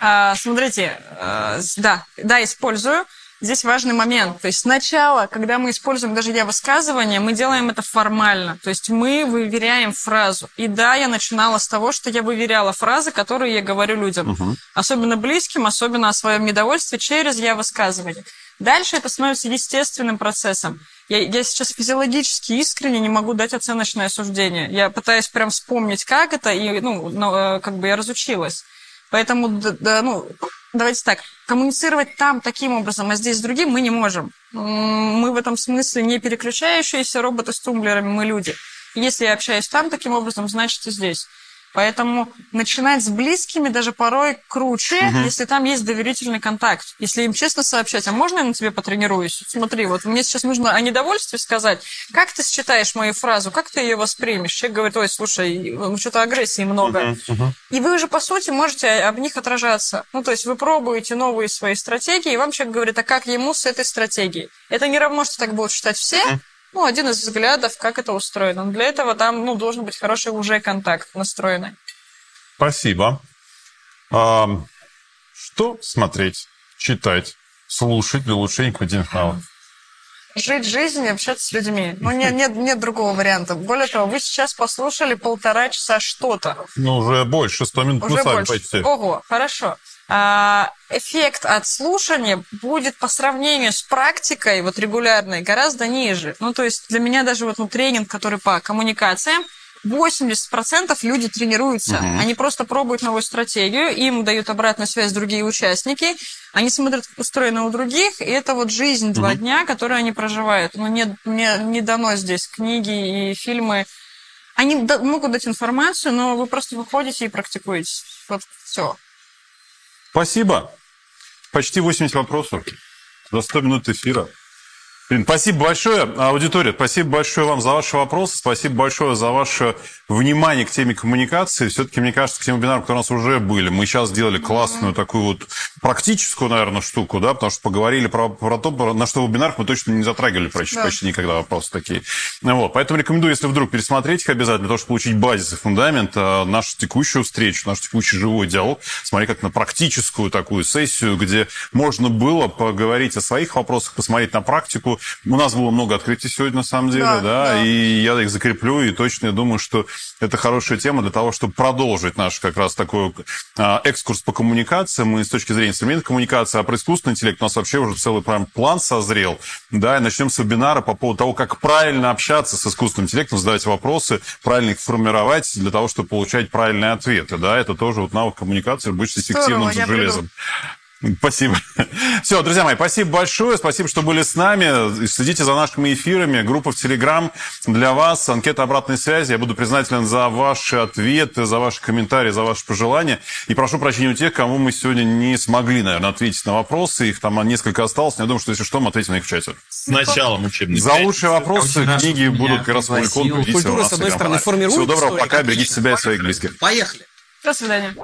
А, смотрите, э, да, да, использую. Здесь важный момент. То есть сначала, когда мы используем даже я высказывание, мы делаем это формально. То есть мы выверяем фразу. И да, я начинала с того, что я выверяла фразы, которые я говорю людям. Угу. Особенно близким, особенно о своем недовольстве через я высказывание. Дальше это становится естественным процессом. Я, я сейчас физиологически искренне не могу дать оценочное суждение. Я пытаюсь прям вспомнить, как это, и, ну, ну как бы я разучилась. Поэтому, да, ну, давайте так, коммуницировать там таким образом, а здесь другим мы не можем. Мы в этом смысле не переключающиеся роботы с тумблерами, мы люди. Если я общаюсь там таким образом, значит и здесь. Поэтому начинать с близкими даже порой круче, угу. если там есть доверительный контакт. Если им честно сообщать, а можно я на тебе потренируюсь? Смотри, вот мне сейчас нужно о недовольстве сказать. Как ты считаешь мою фразу? Как ты ее воспримешь? Человек говорит, ой, слушай, ну, что-то агрессии много. Угу, угу. И вы уже, по сути, можете об них отражаться. Ну, то есть вы пробуете новые свои стратегии, и вам человек говорит, а как ему с этой стратегией? Это не равно, что так будут считать все, угу ну, один из взглядов, как это устроено. Но для этого там, ну, должен быть хороший уже контакт настроенный. Спасибо. А, что смотреть, читать, слушать для улучшения когнитивных навыков? жить жизнь и общаться с людьми. Ну, нет, нет, нет другого варианта. Более того, вы сейчас послушали полтора часа что-то. Ну, уже больше, сто минут уже больше. почти. Ого, хорошо. А, эффект от слушания будет по сравнению с практикой вот регулярной гораздо ниже. Ну, то есть для меня даже вот ну, тренинг, который по коммуникациям, 80% люди тренируются. Угу. Они просто пробуют новую стратегию, им дают обратную связь другие участники, они смотрят, как устроено у других, и это вот жизнь два угу. дня, которую они проживают. Ну, нет, не, не дано здесь книги и фильмы. Они могут дать информацию, но вы просто выходите и практикуете. Вот все. Спасибо. Почти 80 вопросов за 100 минут эфира. Блин, спасибо большое, аудитория. Спасибо большое вам за ваши вопросы. Спасибо большое за ваше внимание к теме коммуникации. Все-таки, мне кажется, к тем вебинарам, которые у нас уже были, мы сейчас сделали классную такую вот практическую, наверное, штуку, да, потому что поговорили про, про то, на что в вебинарах мы точно не затрагивали почти, да. почти никогда вопросы такие. Вот, поэтому рекомендую, если вдруг пересмотреть их обязательно, для того, чтобы получить базис и фундамент, а, нашу текущую встречу, наш текущий живой диалог, смотри, как на практическую такую сессию, где можно было поговорить о своих вопросах, посмотреть на практику, у нас было много открытий сегодня, на самом деле, да, да, да, и я их закреплю, и точно я думаю, что это хорошая тема для того, чтобы продолжить наш как раз такой а, экскурс по коммуникациям, и с точки зрения современной коммуникации, а про искусственный интеллект у нас вообще уже целый прям план созрел, да, и начнем с вебинара по поводу того, как правильно общаться с искусственным интеллектом, задавать вопросы, правильно их формировать для того, чтобы получать правильные ответы, да, это тоже вот навык коммуникации, быть эффективным Здорово, железом. Приду. Спасибо. Все, друзья мои, спасибо большое. Спасибо, что были с нами. Следите за нашими эфирами. Группа в Телеграм для вас. Анкета обратной связи. Я буду признателен за ваши ответы, за ваши комментарии, за ваши пожелания. И прошу прощения у тех, кому мы сегодня не смогли, наверное, ответить на вопросы. Их там несколько осталось. Я думаю, что если что, мы ответим на их в чате. С началом учебника. За лучшие вопросы книги будут как раз опубликованы. Культура, с одной стороны, формирует Всего доброго, пока. Берегите себя и своих близких. Поехали. До свидания.